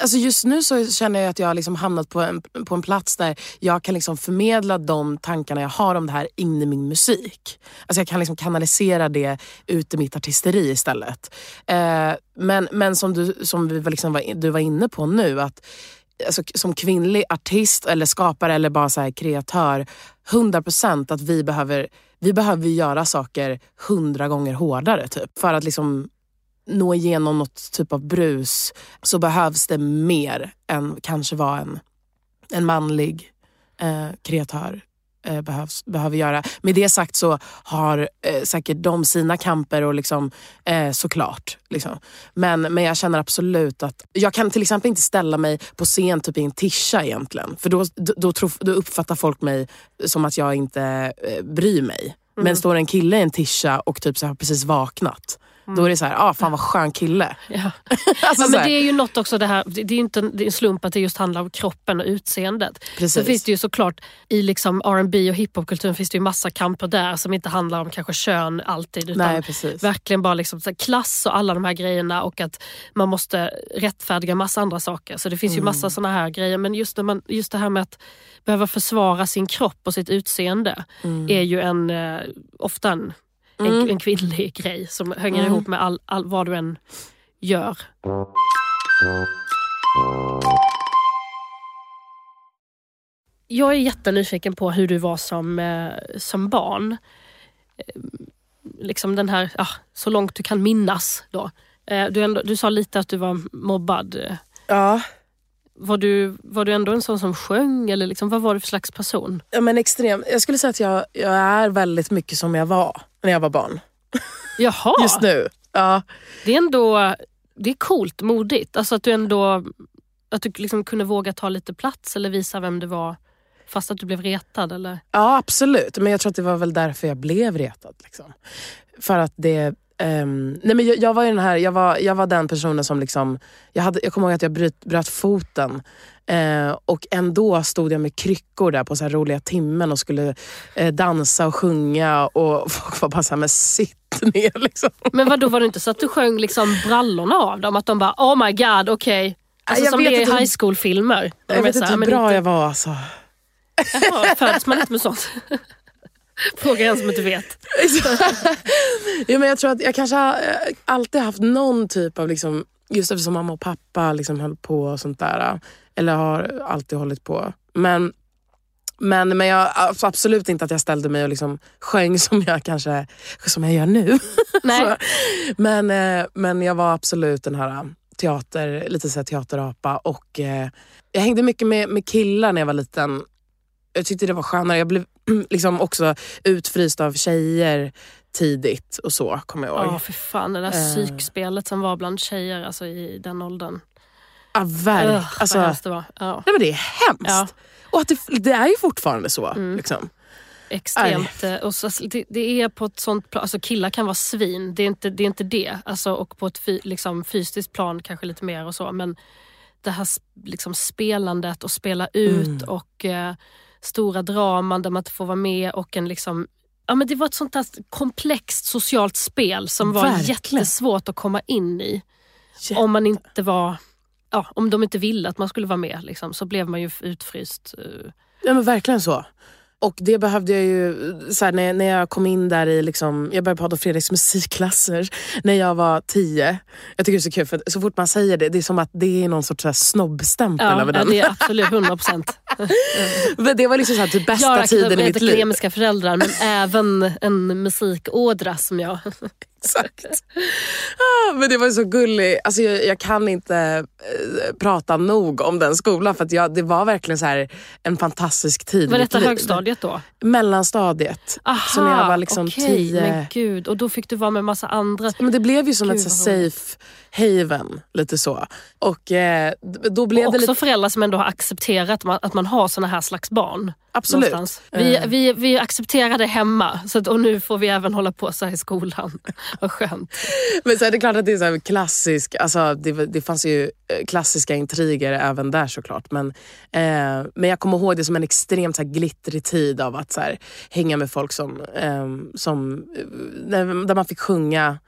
Alltså just nu så känner jag att jag har liksom hamnat på en, på en plats där jag kan liksom förmedla de tankarna jag har om det här in i min musik. Alltså jag kan liksom kanalisera det ut i mitt artisteri istället. Eh, men men som, du, som vi liksom var, du var inne på nu, att alltså, som kvinnlig artist eller skapare eller bara så här kreatör, 100% att vi behöver, vi behöver göra saker hundra gånger hårdare typ. För att liksom nå igenom något typ av brus så behövs det mer än kanske vad en, en manlig eh, kreatör eh, behövs, behöver göra. Med det sagt så har eh, säkert de sina kamper och liksom, eh, såklart. Liksom. Men, men jag känner absolut att jag kan till exempel inte ställa mig på scen typ i en tisha egentligen. För då, då, då, tror, då uppfattar folk mig som att jag inte eh, bryr mig. Men står en kille i en tisha och typ så har precis vaknat. Då är det så här, ah, fan vad skön kille. Ja. Alltså, Ja, så men det är ju något också det här, det är ju inte en, slump att det just handlar om kroppen och utseendet. Precis. Sen finns det ju såklart i liksom R&B och hiphopkulturen finns det ju massa kamper där som inte handlar om kanske kön alltid. Utan Nej, verkligen bara liksom så här klass och alla de här grejerna och att man måste rättfärdiga massa andra saker. Så det finns ju Mm. massa såna här grejer. Men just, när man, just det här med att behöva försvara sin kropp och sitt utseende Mm. är ju en, eh, ofta en, en, en kvinnlig grej som hänger Mm. ihop med all, all, vad du än gör. Jag är jättenyfiken på hur du var som, eh, som barn. Eh, liksom den här, ah, så långt du kan minnas. Då. Eh, du, ändå, du sa lite att du var mobbad. Ja, Var du, var du ändå en sån som sjöng eller liksom, vad var du för slags person? ja men extrem. Jag skulle säga att jag, jag är väldigt mycket som jag var när jag var barn. Jaha, Just nu. Ja. det är ändå det är coolt, modigt. Alltså att du ändå att du liksom kunde våga ta lite plats eller visa vem du var fast att du blev retad. Eller? ja, absolut. Men jag tror att det var väl därför jag blev retad. Liksom. För att det... ehm, nej men jag, jag var den här, jag var, jag var den personen som liksom... Jag, hade, jag kommer ihåg att jag bröt, bröt foten. Eh, och ändå stod jag med kryckor där på så här roliga timmen och skulle eh, dansa och sjunga. Och folk var bara såhär, men sitt ner liksom. Men vad då var det inte så att du sjöng liksom brallorna av dem? Att de bara oh my god, okej. Alltså Jag som det är i high school-filmer. Jag vet inte hur bra inte- jag var alltså. Jaha, föds man inte med sånt? Fråga en som inte vet. ja, men jag tror att jag kanske har eh, alltid haft någon typ av, liksom, just eftersom mamma och pappa liksom höll på och sånt där. Eller har alltid hållit på. Men, men, men jag, alltså absolut inte att jag ställde mig och liksom sjöng som jag kanske som jag gör nu. Nej. Men, eh, men jag var absolut den här eh, teater, lite så här teaterapa. Och, eh, jag hängde mycket med, med killar när jag var liten. Jag tyckte det var skönare. Jag blev liksom också utfryst av tjejer tidigt och så, kommer jag ihåg. Ja, för fan. Det där Eh. psykspelet som var bland tjejer alltså, i den åldern. Ja, verk, Ugh, alltså, vad det var. Ja, nej, men det är hemskt. Ja. Mm. Och att det, det är ju fortfarande så. Liksom. extremt. eh, Och så, det, det är på ett sånt plan, alltså killar kan vara svin, det är inte det. Är inte det. Alltså, och på ett fy, liksom, fysiskt plan kanske lite mer och så. Men det här liksom, spelandet och spela ut Mm. och eh, stora draman där man inte får vara med och en liksom Ja, men det var ett sånt där komplext socialt spel som var Verkligen. jättesvårt att komma in i. Jätte- Om man inte var Ja, om de inte ville att man skulle vara med liksom, så blev man ju utfryst. eh, Ja men verkligen så. Och det behövde jag ju, så här, när, när jag kom in där i, liksom, jag började på Adolf Fredriks musikklasser när jag var tio. Jag tycker det är så kul för så fort man säger det, det är som att det är någon sorts så här snobbstämpel Ja, över ja, den. det är absolut 100 procent. Det var liksom så här, typ bästa Jag tiden i mitt liv. akademiska föräldrar men även en musikådra som jag. Exakt. Ah, men det var så gulligt. Alltså, jag, jag kan inte eh, prata nog om den skolan för jag, det var verkligen så här en fantastisk tid. Var detta högstadiet då? Mellanstadiet. Aha, så när jag var liksom okej, tio. Men gud, och då fick du vara med massa andra. Men det blev ju som Gud, ett så safe haven, lite så. Och eh, då blev Och det också lite... föräldrar som ändå har accepterat att man, att man har såna här slags barn. Absolut. någonstans. Vi, Eh. vi, vi accepterar det hemma så att, och nu får vi även hålla på så här i skolan. Vad skönt. Men så är det klart att det är så här klassisk, alltså det, det fanns ju eh, klassiska intriger även där såklart. Men, eh, men jag kommer ihåg det som en extremt så här, glittrig tid av att så här, hänga med folk som, eh, som där, där man fick sjunga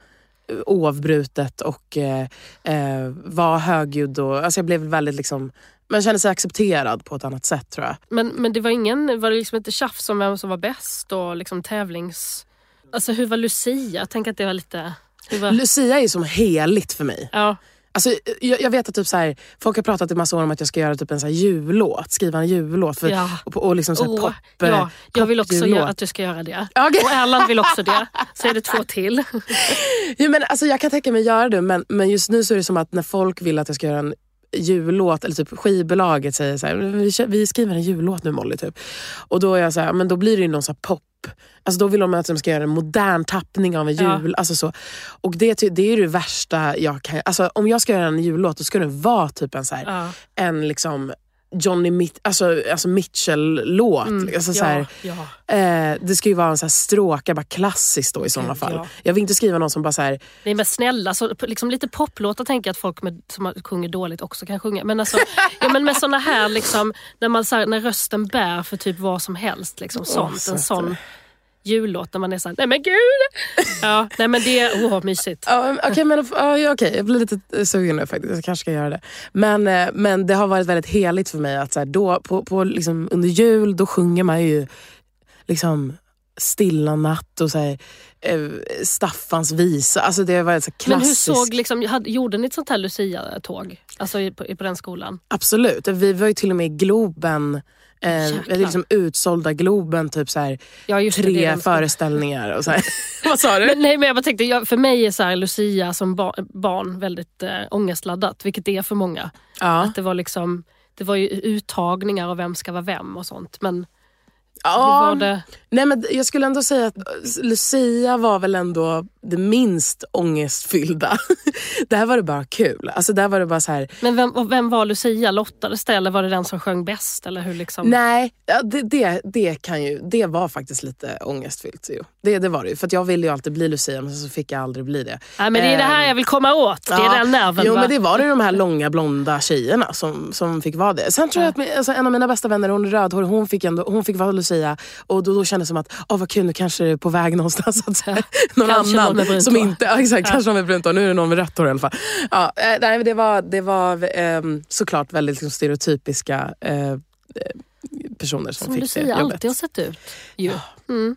eh, oavbrutet och eh, eh, vara högljudd. Och, alltså jag blev väldigt liksom, man kände sig accepterad på ett annat sätt tror jag. Men, men det var ingen, var det liksom inte tjafs om vem som var bäst och liksom tävlings... Alltså hur var Lucia? Tänk att det var lite... Var, Lucia är som heligt för mig. ja, Alltså, jag, jag vet att typ så här, folk har pratat i massa år om att jag ska göra typ en så här jullåt, skriva en jullåt. För, Ja. och, och liksom så här Åh, pop, ja, jag vill också göra att du ska göra det. Okej. Och Erland vill också det. Så är det två till. Ja, men, alltså, jag kan tänka mig göra det men, men just nu så är det som att när folk vill att jag ska göra en jullåt eller typ skivbolaget säger så här, vi, vi skriver en jullåt nu Molly. Typ. Och då är jag så här, men då blir det ju någon så pop. Alltså då vill de att de ska göra en modern tappning av en Ja. jul. Alltså så. Och det, det är det värsta jag kan... Alltså om jag ska göra en jullåt då ska den vara typ en så här, Ja. en liksom Johnny Mit- alltså, alltså Mitchell-låt. alltså, så här, ja, ja. eh, det ska ju vara en så här stråka, bara klassiskt då i sådana fall. ja. Jag vill inte skriva någon som bara så här, Nej men snälla, så, liksom lite poplåtar tänker jag att folk med, som sjunger dåligt också kan sjunga. Men, alltså, ja, men med såna här, liksom, när, man, så här, när rösten bär för typ vad som helst. Liksom, sånt. så en sån jullåt där man är såhär, nej men gud! Ja, nej men det är oerhört mysigt. Ja, Okej, men, ja, okej, jag blir lite eh, sugen nu faktiskt. Jag kanske ska göra det. Men, eh, men det har varit väldigt heligt för mig att så här, då, på, på, liksom, under jul då sjunger man ju liksom Stilla natt och så här, eh, Staffans visa. Alltså det har varit så här Men hur klassiskt. såg, liksom, hade, gjorde ni ett sånt här Lucia-tåg? Alltså i- på, på den skolan? Absolut. Vi var ju till och med i Globen. Eh, Jäklar. hade liksom utsålda Globen, typ så här, Ja, det, det är tre föreställningar. Och så. Vad sa du? Men, nej, men jag bara tänkte, jag, för mig är så här, Lucia som ba, barn väldigt eh, ångestladdat, vilket det är för många. ja. Att det var liksom det var ju uttagningar och vem ska vara vem och sånt. Men Ja. det? Nej, men jag skulle ändå säga att Lucia var väl ändå det minst ångestfyllda. där var det bara kul. Alltså där var det bara så här. Men vem, vem var Lucia? Lottades det eller var det den som sjöng bäst? Eller hur liksom? Nej, ja, det, det, det, kan ju, det var faktiskt lite ångestfyllt. Jo. Det, det var det ju. För jag ville ju alltid bli Lucia men så fick jag aldrig bli det. Nej, men det är det här jag vill komma åt. Det är Ja. den nerven. Jo va? men det var det de här långa blonda tjejerna som, som fick vara det. Sen tror jag att alltså, en av mina bästa vänner, hon är rödhårig, hon fick, ändå, hon fick vara Lucia. Och då, då kändes det som att, åh vad kul nu kanske det är på väg någonstans. Att, här, någon Kanske någon annan brunt som inte, ja, exakt, kanske någon med brunt hår. Nu är det någon med rött hår i alla fall. Ja, eh, nej, det var, det var ehm, såklart väldigt liksom, stereotypiska eh, eh, personer som, Som fick Lucia det jobbet. alltid har sett ut. Ju. Mm.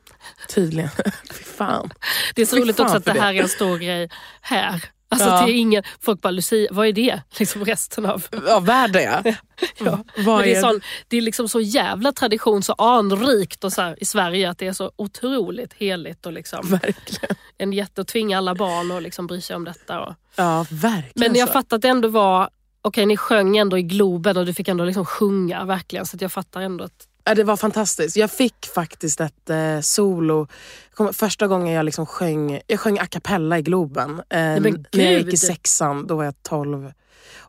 Tydligen. Fy fan. Det är så Fy roligt också att det. här är en stor grej här. Alltså Ja. det är ingen, folk bara Lucia, vad är det? Liksom resten av... Ja, världen ja. Ja. Vad Men det, är sån, det är liksom så jävla tradition, så anrikt och så här, i Sverige att det är så otroligt heligt och liksom Verkligen. en jätte att tvinga alla barn att liksom bry sig om detta. Och. Ja, verkligen Men jag fattar att det ändå var, okej ni sjöng ändå i Globen och du fick ändå liksom sjunga verkligen så att jag fattar ändå att Ja, det var fantastiskt. Jag fick faktiskt ett eh, solo. Kom, första gången jag liksom sjöng, jag sjöng a cappella i Globen. Eh, när jag gick i sexan, då var jag 12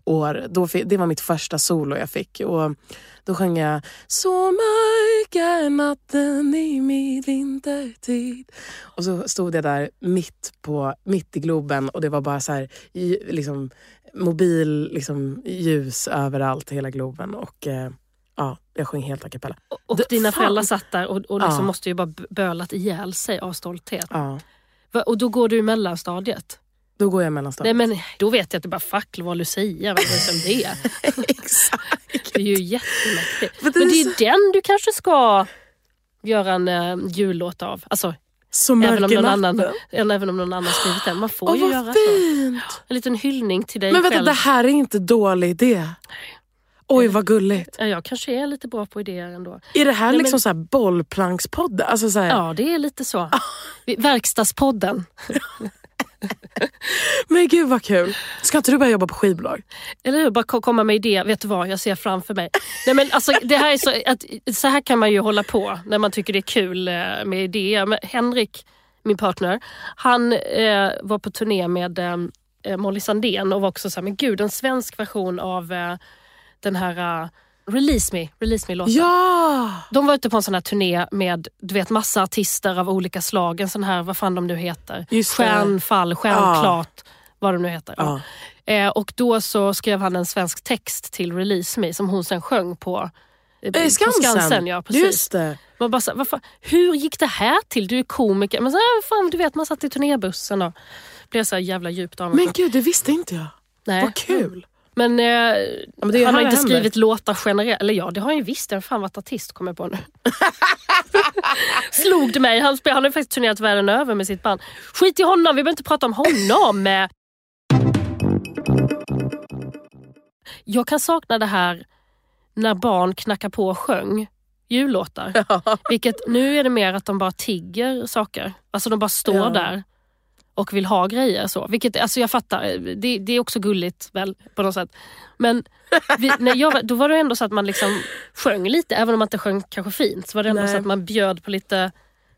år. Då fi, det var mitt första solo jag fick. Och då sjöng jag Så mörk är natten i min vintertid. Och så stod jag där mitt, på, mitt i Globen och det var bara så här, liksom, mobil liksom, ljus överallt, hela Globen. Och eh, ja, jag sjöng helt a cappella. Och Det- dina fan. föräldrar satt där och, och liksom Ja. måste ju bara bölat ihjäl sig av stolthet. Ja, Och då går du i mellanstadiet. då går jag Nej, mellanstadiet. men då vet jag att du bara fuck, vad Lucia, vad är det det? Exakt. Det är ju jättemäktigt. Men det Men är det är så- den du kanske ska göra en uh, jullåt av. Alltså, Så även, om i någon annan, eller även om någon annan skrivit den. Man får Åh ju göra så. fint! En liten hyllning till dig Men vänta, själv. det här är inte dålig idé. Oj vad gulligt. Ja, jag kanske är lite bra på idéer ändå. Är det här Nej, liksom men- så här bollplankspodd? Alltså så här, Ja, det är lite så. Verkstadspodden. Men gud vad kul. Ska inte du börja jobba på skivbolag? Eller hur? Bara ko- komma med idéer. Vet du vad, jag ser framför mig. Nej, men alltså, det här är så, att, så här kan man ju hålla på när man tycker det är kul eh, med idéer. Men Henrik, min partner, han eh, var på turné med eh, Molly Sandén och var också så här, men gud en svensk version av eh, den här eh, Release Me, Release Me-låten. Ja! De var ute på en sån här turné med du vet massa artister av olika slag. En sån här, vad fan de nu heter. Just. Stjärnfall, Stjärnklart, vad de nu heter. Ja. Eh, och då så skrev han en svensk text till Release Me som hon sen sjöng på, eh, Eh, Skansen. Skansen. Ja, precis. Just det. Man bara, så, fan, hur gick det här till? Du är komiker. Men så här, fan, du vet, man satt i turnébussen och blev så jävla djupt Men avundsjuk. gud, det visste inte jag. Nej. Vad kul. Men, eh, men det är han har inte händer. skrivit låtar generellt. Eller ja, det har han ju visst. Jag har fan varit artist kommer jag på nu. Slog det mig. Han, han har ju faktiskt turnerat världen över med sitt band. Skit i honom, vi behöver inte prata om honom. Jag kan sakna det här när barn knackar på och sjöng jullåtar. Vilket nu är det mer att de bara tigger saker. Alltså de bara står Ja. där och vill ha grejer. Så. Vilket, alltså jag fattar, det, det är också gulligt väl på något sätt. Men vi, när jag, var- då var det ändå så att man liksom sjöng lite, även om man inte sjöng kanske fint. Så var det ändå Nej. så att man bjöd på lite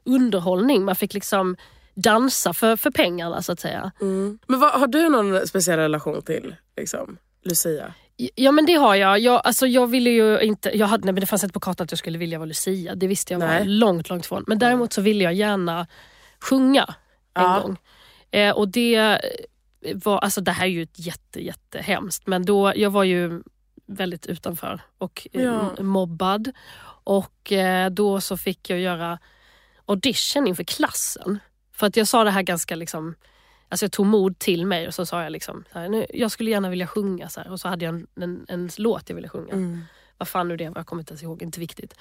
underhållning. Man fick liksom dansa för, för pengarna så att säga. Men vad, har du någon speciell relation till liksom, Lucia? Ja men det har jag. Jag, alltså, jag ville ju inte, jag hade, nej, men det fanns inte på kartan att jag skulle vilja vara Lucia. Det visste jag var Nej. långt, långt ifrån. Men däremot så ville jag gärna sjunga en Ja. gång. Eh, och det var, alltså det här är ju ett jätte, jättehemskt. Men då, jag var ju väldigt utanför och eh, Ja. mobbad. Och eh, då så fick jag göra audition inför klassen. För att jag sa det här ganska liksom Alltså jag tog mod till mig och så sa jag liksom, så här, nu, jag skulle gärna vilja sjunga. Så här, och så hade jag en, en, en låt jag ville sjunga. Mm. Vad fan nu det var, jag kommer inte ens ihåg, inte viktigt.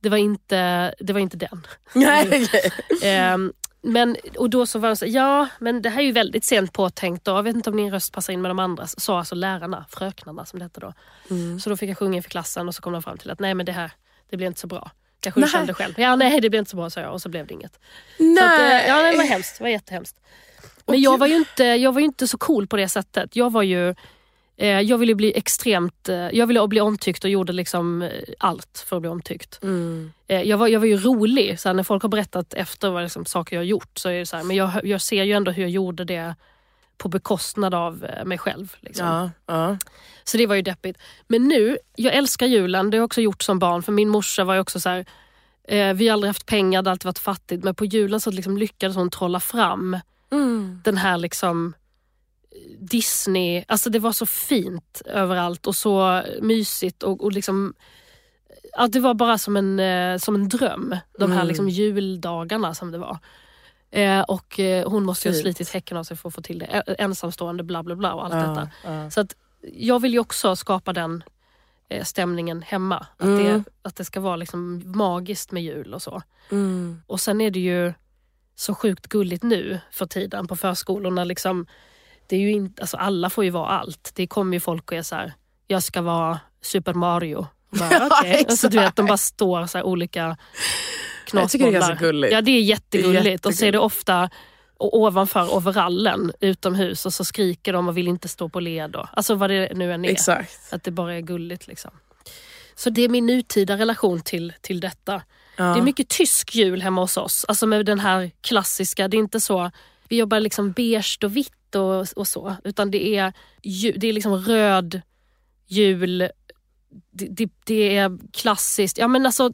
Det var inte, det var inte den. Nej, Ehm, men, och då så var de så ja men det här är ju väldigt sent påtänkt och jag vet inte om din röst passar in med de andra. Sa alltså lärarna, fröknarna som det hette då. Mm. Så då fick jag sjunga inför klassen och så kom de fram till att nej men det här, det blir inte så bra. Kanske du Nej. kände själv. Ja nej det blir inte så bra sa jag och så blev det inget. Så att, eh, ja, det var hemskt. Det var jättehemskt. Men jag var, ju inte, jag var ju inte så cool på det sättet. Jag var ju... Eh, jag ville bli extremt... Eh, jag ville bli omtyckt och gjorde liksom eh, allt för att bli omtyckt. Mm. Jag, var, jag var ju rolig. Så när folk har berättat efter vad liksom, saker jag har gjort så är det så här, men jag, jag ser ju ändå hur jag gjorde det på bekostnad av mig själv. Liksom. Ja, ja. Så det var ju deppigt. Men nu, jag älskar julen. Det har jag också gjort som barn. För min morsa var ju också så här, eh, vi har aldrig haft pengar, det har alltid varit fattigt. Men på julen så liksom lyckades hon trolla fram Mm. den här liksom Disney, alltså det var så fint överallt och så mysigt och, och liksom Ja, det var bara som en, eh, som en dröm, de här Mm. liksom juldagarna som det var. Eh, och eh, hon måste ju ha slitit häcken av sig för att få till det. Ä- Ensamstående, bla bla bla och allt Ja, detta. ja. Så att jag vill ju också skapa den eh, stämningen hemma. Att, Mm. det, att det ska vara liksom magiskt med jul och så. Mm. Och sen är det ju så sjukt gulligt nu för tiden på förskolorna. Liksom, det är ju inte, alltså alla får ju vara allt. Det kommer ju folk och är så här, jag ska vara Super Mario. Bara, Ja, okay. alltså, du vet, de bara står så olika Jag tycker det är ganska knasbollar. gulligt. Ja det är jättegulligt. Är och så är det ofta ovanför overallen utomhus och så skriker de och vill inte stå på led. Och, alltså vad det nu än är. Exakt. Att det bara är gulligt liksom. Så det är min nutida relation till, till detta. Det är mycket tysk jul hemma hos oss. Alltså med den här klassiska, det är inte så, vi jobbar liksom beige och vitt och, och så. Utan det är, det är liksom röd jul, det, det, det är klassiskt. Ja men alltså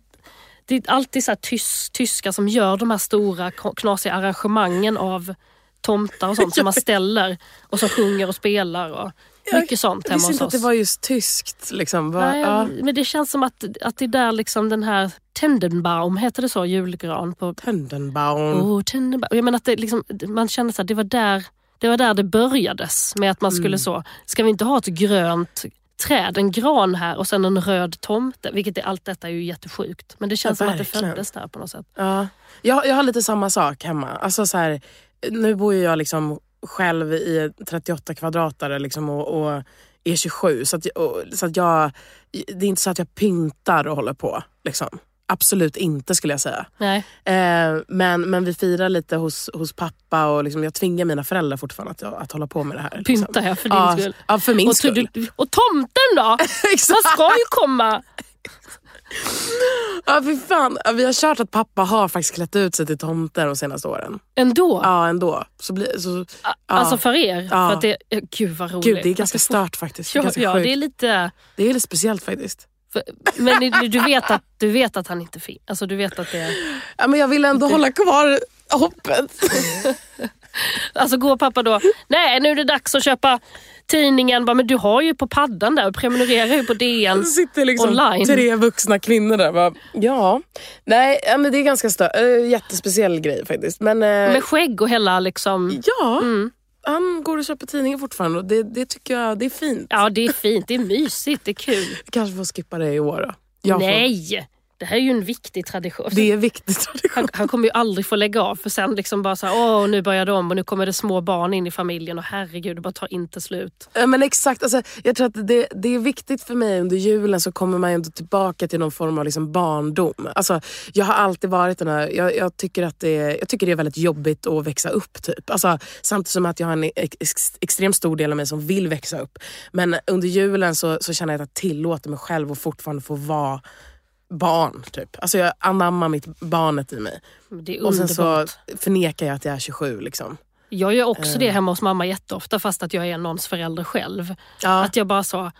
det är alltid så här tys, tyskar som gör de här stora knasiga arrangemangen av tomtar och sånt som man ställer och som sjunger och spelar och mycket sånt Jag hemma visste hos inte att oss. det var just tyskt. Liksom. Va, Nej, ja. Men det känns som att, att det är där liksom den här Tendenbaum, heter det så? Julgran? På, Tendenbaum. oh, Tendenbaum. Jag menar att det liksom, man känner så att det var där det var där det börjades med att man skulle Mm. så, ska vi inte ha ett grönt träd, en gran här och sen en röd tomte. Vilket är, allt detta är ju jättesjukt. Men det känns Ja, som att det föddes där på något sätt. Ja. Jag, jag har lite samma sak hemma. Alltså så här, nu bor ju jag liksom själv i 38 kvadratare liksom och, och är 27. Så, att, och, så att jag, det är inte så att jag pyntar och håller på. Liksom. Absolut inte skulle jag säga. Nej. Eh, men, men vi firar lite hos, hos pappa och liksom, jag tvingar mina föräldrar fortfarande att, att hålla på med det här. Liksom. Pyntar jag för din ja, skull. Ja, för min och, skull. du, och tomten då? Han ska ju komma. Ja, fy fan. Ja, Vi har kört att pappa har faktiskt klätt ut sig till tomten de senaste åren. Ändå. Ja, ändå. Så blir, så, ja. Alltså för er. Ja. För att det, ja, gud vad roligt. Gud, det är ganska stört faktiskt. Det är, Ja, ja, det är lite... det är lite speciellt faktiskt. För, men du- vet, att, du vet att han inte finns. Alltså du vet att det är... Ja, men jag vill ändå hålla kvar hoppet. Alltså går pappa då, nej nu är det dags att köpa tidningen. Bara, men du har ju på paddan där och prenumererar ju på DN. sitter liksom Online. tre vuxna kvinnor där. Bara, ja, nej, men det är ganska stö- äh, jättespeciell grej faktiskt. Men, eh, Med skägg och hela liksom... ja, Mm. Han går och köper tidningen fortfarande och det, det tycker jag det är fint. Ja det är fint, det är mysigt, det är kul. Vi kanske får skippa det i år då. Jag Får, Nej! Det här är ju en viktig tradition. det är viktigt tradition. Han, han kommer ju aldrig få lägga av för sen liksom bara så här, åh nu börjar det om och nu kommer det små barn in i familjen och herregud det bara tar inte slut. Ja, men exakt, alltså, jag tror att det, det är viktigt för mig under julen så kommer man ändå tillbaka till någon form av liksom barndom. Alltså, jag har alltid varit den här, jag, jag, tycker att det, jag tycker det är väldigt jobbigt att växa upp. Typ. Alltså, samtidigt som att jag har en ex, extremt stor del av mig som vill växa upp. Men under julen så, så känner jag att jag tillåter mig själv att fortfarande få vara barn. Typ. Alltså jag anammar mitt barnet i mig. Det är Och sen så förnekar jag att jag är 27. Liksom. Jag gör också Eh. det hemma hos mamma jätteofta fast att jag är någons förälder själv. Ja. Att jag bara så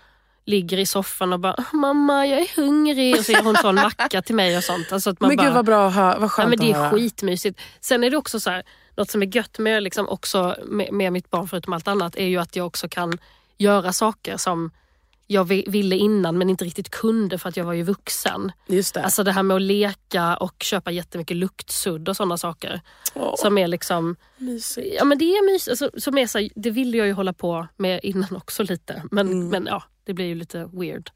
ligger i soffan och bara “mamma jag är hungrig” och så gör hon sån macka till mig och sånt. Alltså att man men bara, gud vad bra att höra, vad ja, skönt men Det höra. är skitmysigt. Sen är det också så här, något som är gött med, liksom också med, med mitt barn förutom allt annat är ju att jag också kan göra saker som jag vi- ville innan men inte riktigt kunde för att jag var ju vuxen. Just det. Alltså det här med att leka och köpa jättemycket luktsudd och sådana saker. Åh, Som är liksom mysigt. Ja men det är mysigt. Alltså, som är så, det ville jag ju hålla på med innan också lite. Men, Mm. men ja, det blir ju lite weird.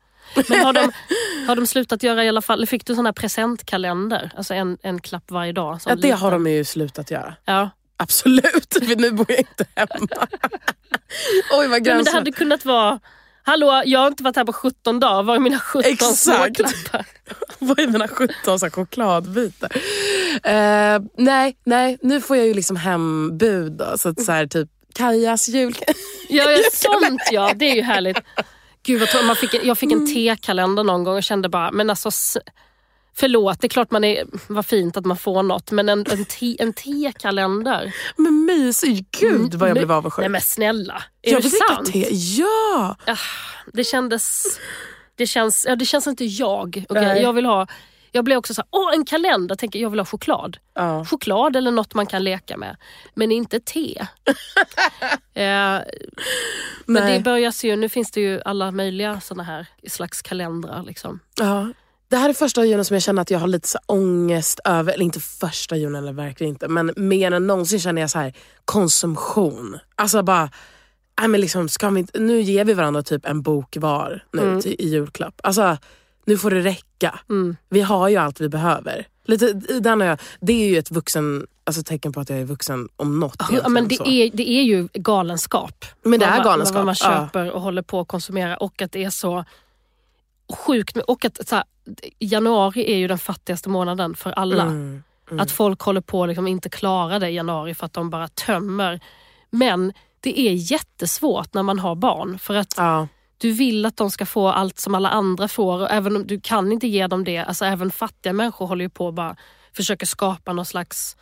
Men har de, har de slutat göra i alla fall, fick du sån här presentkalender? Alltså en, en klapp varje dag? Ja, det liten? har de ju slutat göra. Ja. Absolut, för nu bor jag inte hemma. Oj vad ja men det gränslöst. hade kunnat vara, hallå jag har inte varit här på 17 dagar, var är mina 17 Exakt. småklappar? Vad är mina 17 så chokladbitar? Eh, nej, nej, nu får jag ju liksom hembud. Då, så att så här, typ Kajas jul... Ja, ja sånt ja, det är ju härligt. Gud vad man fick, jag fick Mm. en tekalender någon gång och kände bara, men alltså Förlåt, det är klart man är, vad fint att man får något men en, en, te, en tekalender? Men mysigt, gud vad jag blev avundsjuk. Nej men snälla, är jag det sant? te. Ja! Det kändes... Det känns, ja, det känns inte jag. Nej. jag vill ha... Jag blev också så här, åh en kalender, tänker jag vill ha choklad. ja. Choklad eller något man kan leka med. Men inte te. eh, men det börjar ju, nu finns det ju alla möjliga såna här slags kalendrar. Liksom. Ja. Det här är första julen som jag känner att jag har lite så ångest över. Eller inte första julen, eller verkligen inte. Men mer än någonsin känner jag så här konsumtion. Alltså bara, nej men liksom, ska vi inte, nu ger vi varandra typ en bok var nu till, i julklapp. Alltså, nu får det räcka. Vi har ju allt vi behöver. Lite, den jag, det är ju ett vuxen, alltså tecken på att jag är vuxen om något. Ja, men det, så. är, det är ju galenskap. Men det Vad är galenskap, Vad man ja. köper och håller på att konsumera och att det är så sjukt. Och att så här, januari är ju den fattigaste månaden för alla. Mm, Att folk håller på att liksom inte klara det i januari för att de bara tömmer. Men det är jättesvårt när man har barn för att Ja. du vill att de ska få allt som alla andra får och även om du kan inte ge dem det. Alltså även fattiga människor håller ju på och bara försöker skapa någon slags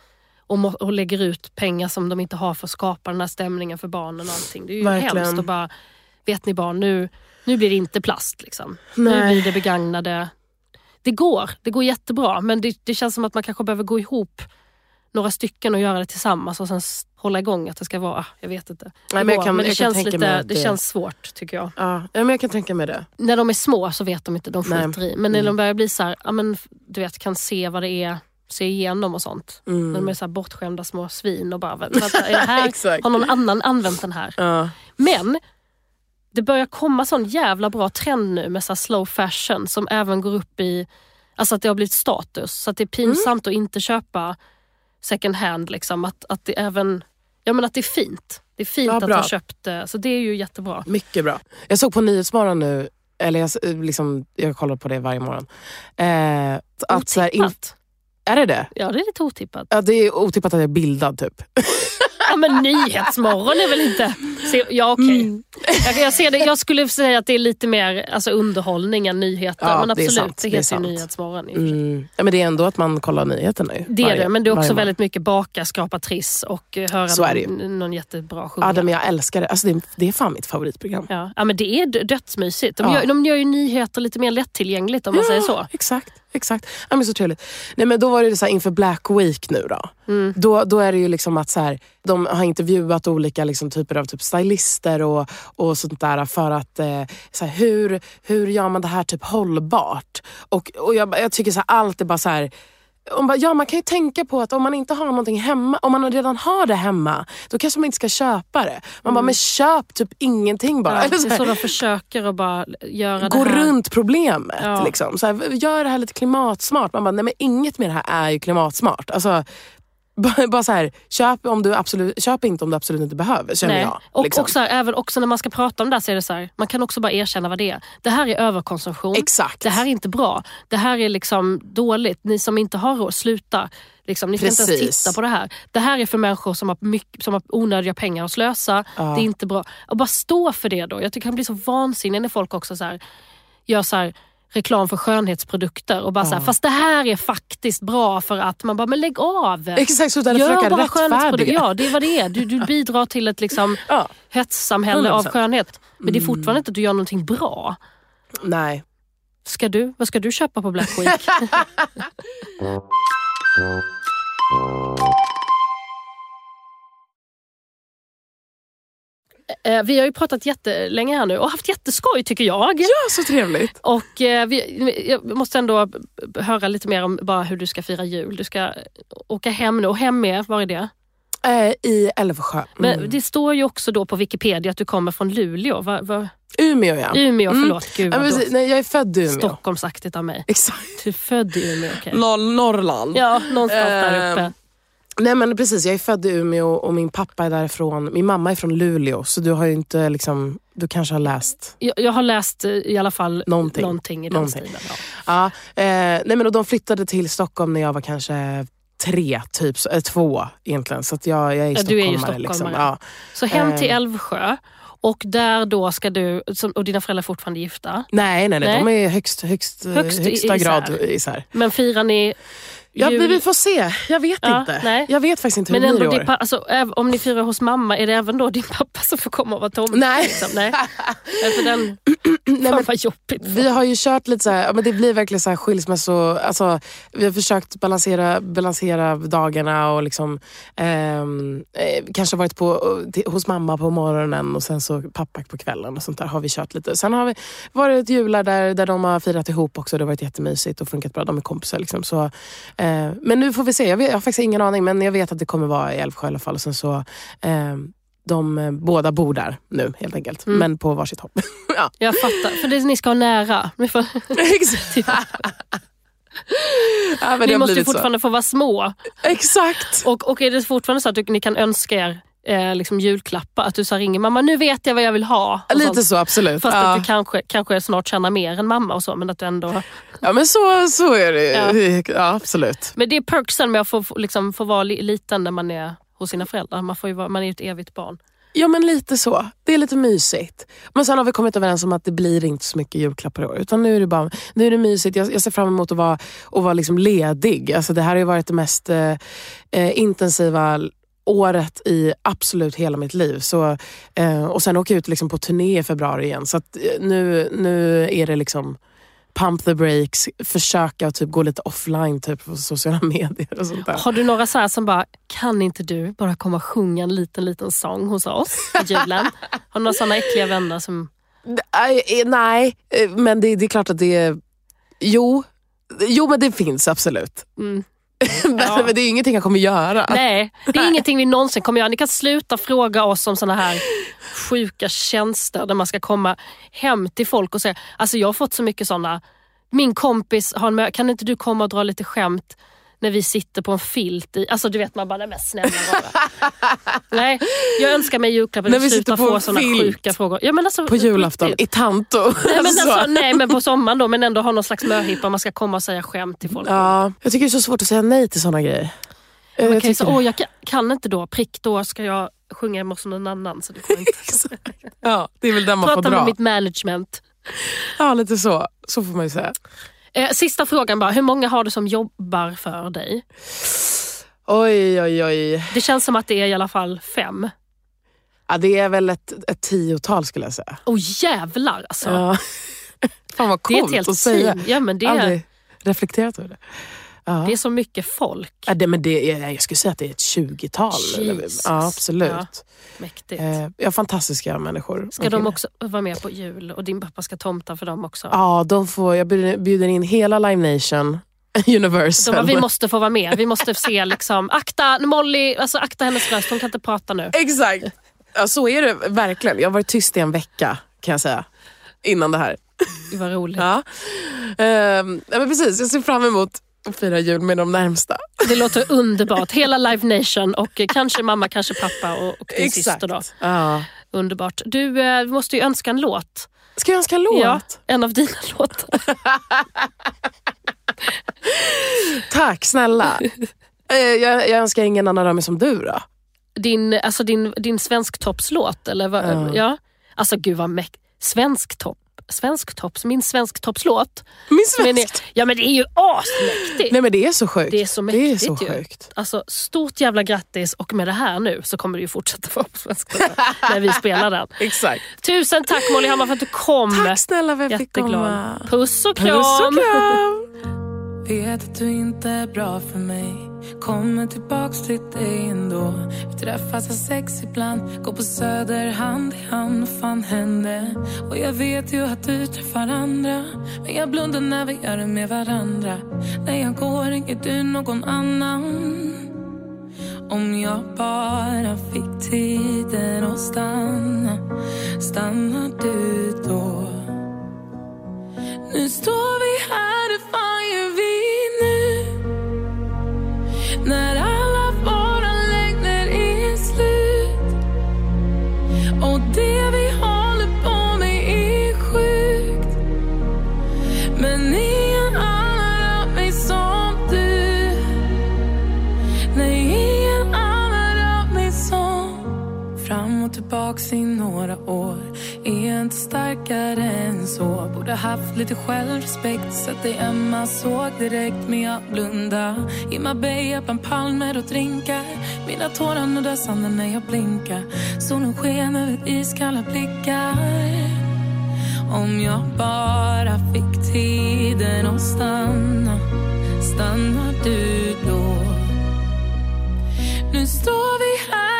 och, och lägger ut pengar som de inte har för att skapa den här stämningen för barnen och allting. Det är ju Verkligen. hemskt att bara, vet ni barn, nu, nu blir det inte plast. Liksom. Nu blir det begagnade. Det går, det går jättebra men det, det känns som att man kanske behöver gå ihop några stycken och göra det tillsammans och sen hålla igång att det ska vara, jag vet inte. Det Nej, men jag går, kan- men det, jag känns, tänka lite, mig det, att det- känns svårt tycker jag. Ja, men jag kan tänka mig det. När de är små så vet de inte, de Nej. skiter i. Men när de börjar bli så här, ja, men, du vet, kan se vad det är, se igenom och sånt. När de är så här bortskämda små svin och bara, vänta, är det här, har någon annan använt den här? Ja. Men det börjar komma sån jävla bra trend nu med så slow fashion som även går upp i, alltså att det har blivit status. Så att det är pinsamt att inte köpa second hand. Liksom. Att, att det även, ja men att det är fint. Det är fint Ja, att ha köpt det. Så det är ju jättebra. Mycket bra. Jag såg på Nyhetsmorgon nu, eller jag, s- liksom, jag kollar på det varje morgon. Eh, att, så här, in, är det det? Ja det är lite otippat. Ja, det är otippat att jag är bildad typ. Ja men Nyhetsmorgon är väl inte... Se, ja okej. Mm. Jag, jag, ser det, jag skulle säga att det är lite mer alltså, underhållning än nyheter. Ja, men det är absolut, sant, det det heter ju sant. Nyhetsmorgon. Mm. Ja, men det är ändå att man kollar nyheterna ju. Det är varje- det, men det är också väldigt mycket baka, skrapa triss och eh, höra Så det ju. någon, någon jättebra sjunga. Ja, det, men jag älskar det. Alltså, det, är, det är fan mitt favoritprogram. Ja. ja men det är dö- dödsmysigt. De, Ja. gör, de gör ju nyheter lite mer lättillgängligt om man säger så. Exakt. exakt. Ja, men så trevligt. Nej, men då var det så här, inför Black Week nu då. Mm. Då, då är det ju liksom att så här, de har intervjuat olika liksom, typer av typ stylister och, och sånt där för att eh, så här, hur, hur gör man det här typ hållbart? Och, och jag, jag tycker så här, allt är bara så här bara, ja, man kan ju tänka på att om man inte har någonting hemma, om man redan har det hemma, då kanske man inte ska köpa det. Man bara, men köp typ ingenting bara. Mm. Ja, Eller det så är här, så de försöker att bara göra gå det här. runt problemet. Ja. Liksom. Så här, gör det här lite klimatsmart. Man bara, nej men inget med det här är ju klimatsmart. Alltså, bara, så här, köp, om du absolut, köp inte om du absolut inte behöver, känner Nej. jag. Och, liksom. och så här, även också när man ska prata om det här så är det så här, man kan också bara erkänna vad det är. Det här är överkonsumtion. Exakt. Det här är inte bra. Det här är liksom dåligt. Ni som inte har råd, sluta. Liksom, ni ska inte ens titta på det här. Det här är för människor som har, mycket, som har onödiga pengar att slösa. Det är inte bra. Och bara stå för det då. Jag tycker det kan bli så vansinnigt när folk också så här, gör så här, reklam för skönhetsprodukter och bara så här, fast det här är faktiskt bra för att man bara, men lägg av. Exakt, sluta Gör försöka bara skönhetsprodukter. rättfärdiga. Ja, det är vad det är. Du, du bidrar till ett liksom Ja. hetssamhälle av 100%. skönhet. Men det är fortfarande inte att du gör någonting bra. Nej. Ska du, vad ska du köpa på Black Week? Vi har ju pratat jättelänge här nu och haft jätteskoj tycker jag. Ja, så trevligt. Och eh, vi, jag måste ändå höra lite mer om bara hur du ska fira jul. Du ska åka hem nu. Och hem är, var är det? Eh, I Älvsjö. Men Mm. det står ju också då på Wikipedia att du kommer från Luleå. Va, va, Umeå ja. Umeå, förlåt. Gud ja Nej, jag är född i Umeå. Stockholmsaktigt av mig. Exakt. Du är född i Umeå, okej. Norr- Norrland. Ja, någonstans där uppe. Nej men precis, jag är född i Umeå och min pappa är därifrån. Min mamma är från Luleå så du har inte liksom, du kanske har läst Jag, jag har läst eh, i alla fall Någonting. någonting i den Någonting. stilen. Ja. Ja, eh, nej men och de flyttade till Stockholm när jag var kanske tre, typ, eh, två egentligen. Så att jag, jag är Ja, du är ju stockholmare. Liksom. stockholmare. Ja. Så hem till Ehm. Älvsjö och där då ska du, och dina föräldrar är fortfarande gifta. Nej, nej, nej, Nej. de är högst, högst, eh, Högst högsta isär. grad isär. Men firar ni Ja, jul? vi, får se, jag vet Ja, inte. nej. Jag vet faktiskt inte hur Men det blir ändå, i år. alltså, om ni firar hos mamma, är det även då din pappa som får komma och vara tomte? Nej. Liksom? Nej. För den, Nej, men, vad jobbigt. vi har ju kört lite så här, men det blir verkligen så här skilsmässo, alltså, vi har försökt balansera, balansera dagarna och liksom, ehm, eh, kanske varit på, hos mamma på morgonen och sen så pappa på kvällen och sånt där har vi kört lite. Sen har vi varit jular där, där de har firat ihop också, det har varit jättemysigt och funkat bra, de är kompisar. Liksom, så, eh, men nu får vi se, jag, vet, jag har faktiskt ingen aning men jag vet att det kommer vara i Älvsjö i alla fall. Och sen så, ehm, de eh, båda bor där nu helt enkelt, Mm. men på varsitt håll. ja. Jag fattar, för det, ni ska ha nära. Ni, får, Exakt. ja, ni måste ju blivit så. fortfarande få vara små. Exakt. Och, och är det fortfarande så att du, ni kan önska er eh, liksom julklappar? Att du så ringer mamma, nu vet jag vad jag vill ha. Lite sånt. så, absolut. Fast ja. att du kanske, kanske snart tjänar mer än mamma och så. Men att du ändå... ja, men så, så är det Ja. Ja. absolut. Men det är perksen med att få, liksom, få vara li, liten när man är hos sina föräldrar. Man, får ju vara, man är ju ett evigt barn. Ja men lite så. Det är lite mysigt. Men sen har vi kommit överens om att det blir inte så mycket julklappar i år. Utan nu är det, bara, nu är det mysigt. Jag, jag ser fram emot att vara, att vara liksom ledig. Alltså det här har ju varit det mest eh, eh, intensiva året i absolut hela mitt liv. Så, eh, och sen åka ut liksom på turné i februari igen. Så att, eh, nu, nu är det liksom pump the brakes, försöka typ gå lite offline typ på sociala medier och sånt där. Har du några så här som bara, kan inte du bara komma och sjunga en liten liten sång hos oss i julen? Har du några såna äckliga vänner som... Nej, eh, nej, eh, men det, det är klart att det är... Jo, jo men det finns absolut. Mm. men, Ja. men det är ingenting jag kommer göra. Nej, det är ingenting vi någonsin kommer göra. Ni kan sluta fråga oss om såna här sjuka tjänster där man ska komma hem till folk och säga, alltså jag har fått så mycket såna, min kompis har en kan inte du komma och dra lite skämt när vi sitter på en filt i, alltså du vet man bara, nej men snälla rara. Nej, jag önskar mig julklappen att vi sluta få såna sjuka frågor. Ja, men alltså, På julafton riktigt. i Tanto. Nej men, Alltså. alltså, nej men på sommaren då, men ändå ha någon slags möhippa, man ska komma och säga skämt till folk. Ja, jag tycker det är så svårt att säga nej till såna grejer. Man jag kan ju tycker säga, åh jag kan, inte då, prick, då ska jag sjunga hemma hos någon annan. Så det går inte. ja, det är väl den man får Prata med dra. mitt management. Ja, lite så. Så får man ju säga. Eh, sista frågan bara, hur många har du som jobbar för dig? Oj, oj, oj. Det känns som att det är i alla fall fem. Ja, det är väl ett, ett tiotal skulle jag säga. Åh jävlar alltså. Ja. Fan vad det är ett coolt helt att säga. team. Ja, men det, är, Aldrig reflekterat över det. Ja. det är så mycket folk. Ja, det, men det, är- jag skulle säga att det är ett tjugotal. Ja, absolut. Ja, mäktigt. Eh, ja, fantastiska människor. Ska de också vara med på jul och din pappa ska tomta för dem också? Ja, de får, jag bjuder, bjuder in hela Live Nation, Universal. bara, vi måste få vara med. Vi måste se liksom, akta Molly, alltså akta hennes röst, hon kan inte prata nu. Exakt. Ja, så är det verkligen. Jag har varit tyst i en vecka kan jag säga. Innan det här. Det var roligt. Ja. Ja, men precis, jag ser fram emot att fira jul med de närmsta. Det låter underbart. Hela Live Nation och kanske mamma, kanske pappa och, och din syster. Då. Ja. Underbart. Du eh, måste ju önska en låt. Ska jag önska en låt? Ja, en av dina låtar. Tack snälla. Eh, jag, jag önskar ingen annan rör mig som du då. Din, alltså din, din svensktoppslåt, eller vad? Ja. Ja. Alltså gud vad mäktigt. Svensktopp. Svensktops, min svensktoppslåt. Min är svensk. Ja men det är ju asmäktigt. Nej men det är så sjukt. Det är så Det är mäktigt så ju. sjukt. Alltså stort jävla grattis och med det här nu så kommer det ju fortsätta vara på svenska när vi spelar den. Exakt. Tusen tack Molly Hammar för att du kom. Tack snälla för att jag fick komma. Puss och kram. Puss och kram. Vet att du inte är bra för mig. Kommer tillbaks till dig ändå. Vi träffas har sex ibland. Går på söder hand i hand. Vad fan hände? Och jag vet ju att du träffar andra. Men jag blundar när vi gör det med varandra. När jag går ringer du någon annan. Om jag bara fick tiden att stanna Stannar du då? Nu står vi här, några år. Är inte starkare än så? Borde haft lite självrespekt Så att dig Emma såg direkt Men jag blunda I Marbella bland palmer och drinkar. Mina tårar nuddar sanden när jag blinkar. Solen sken över iskalla blickar. Om jag bara fick tiden att stanna Stannar du då? Nu står vi här,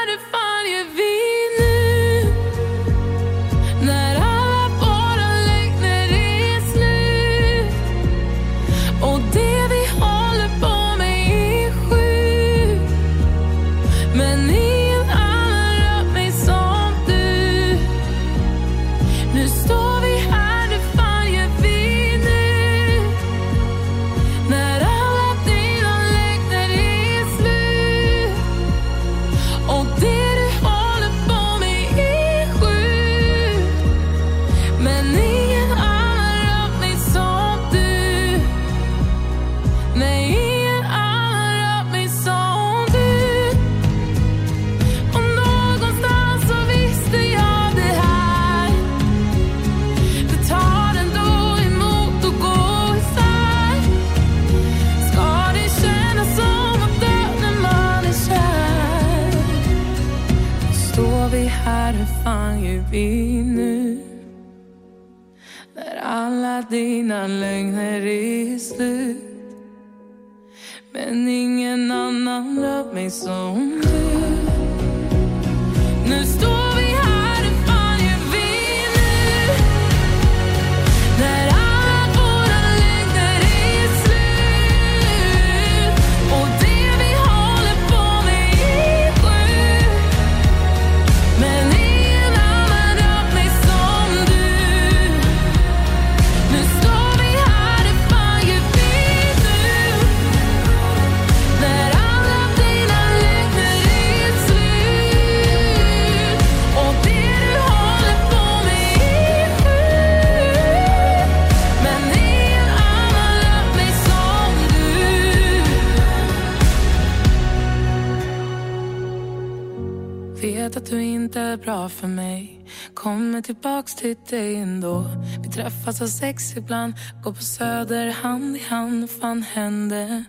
dit dig ändå Vi träffas, har sex ibland Går på Söder hand i hand, fan hände?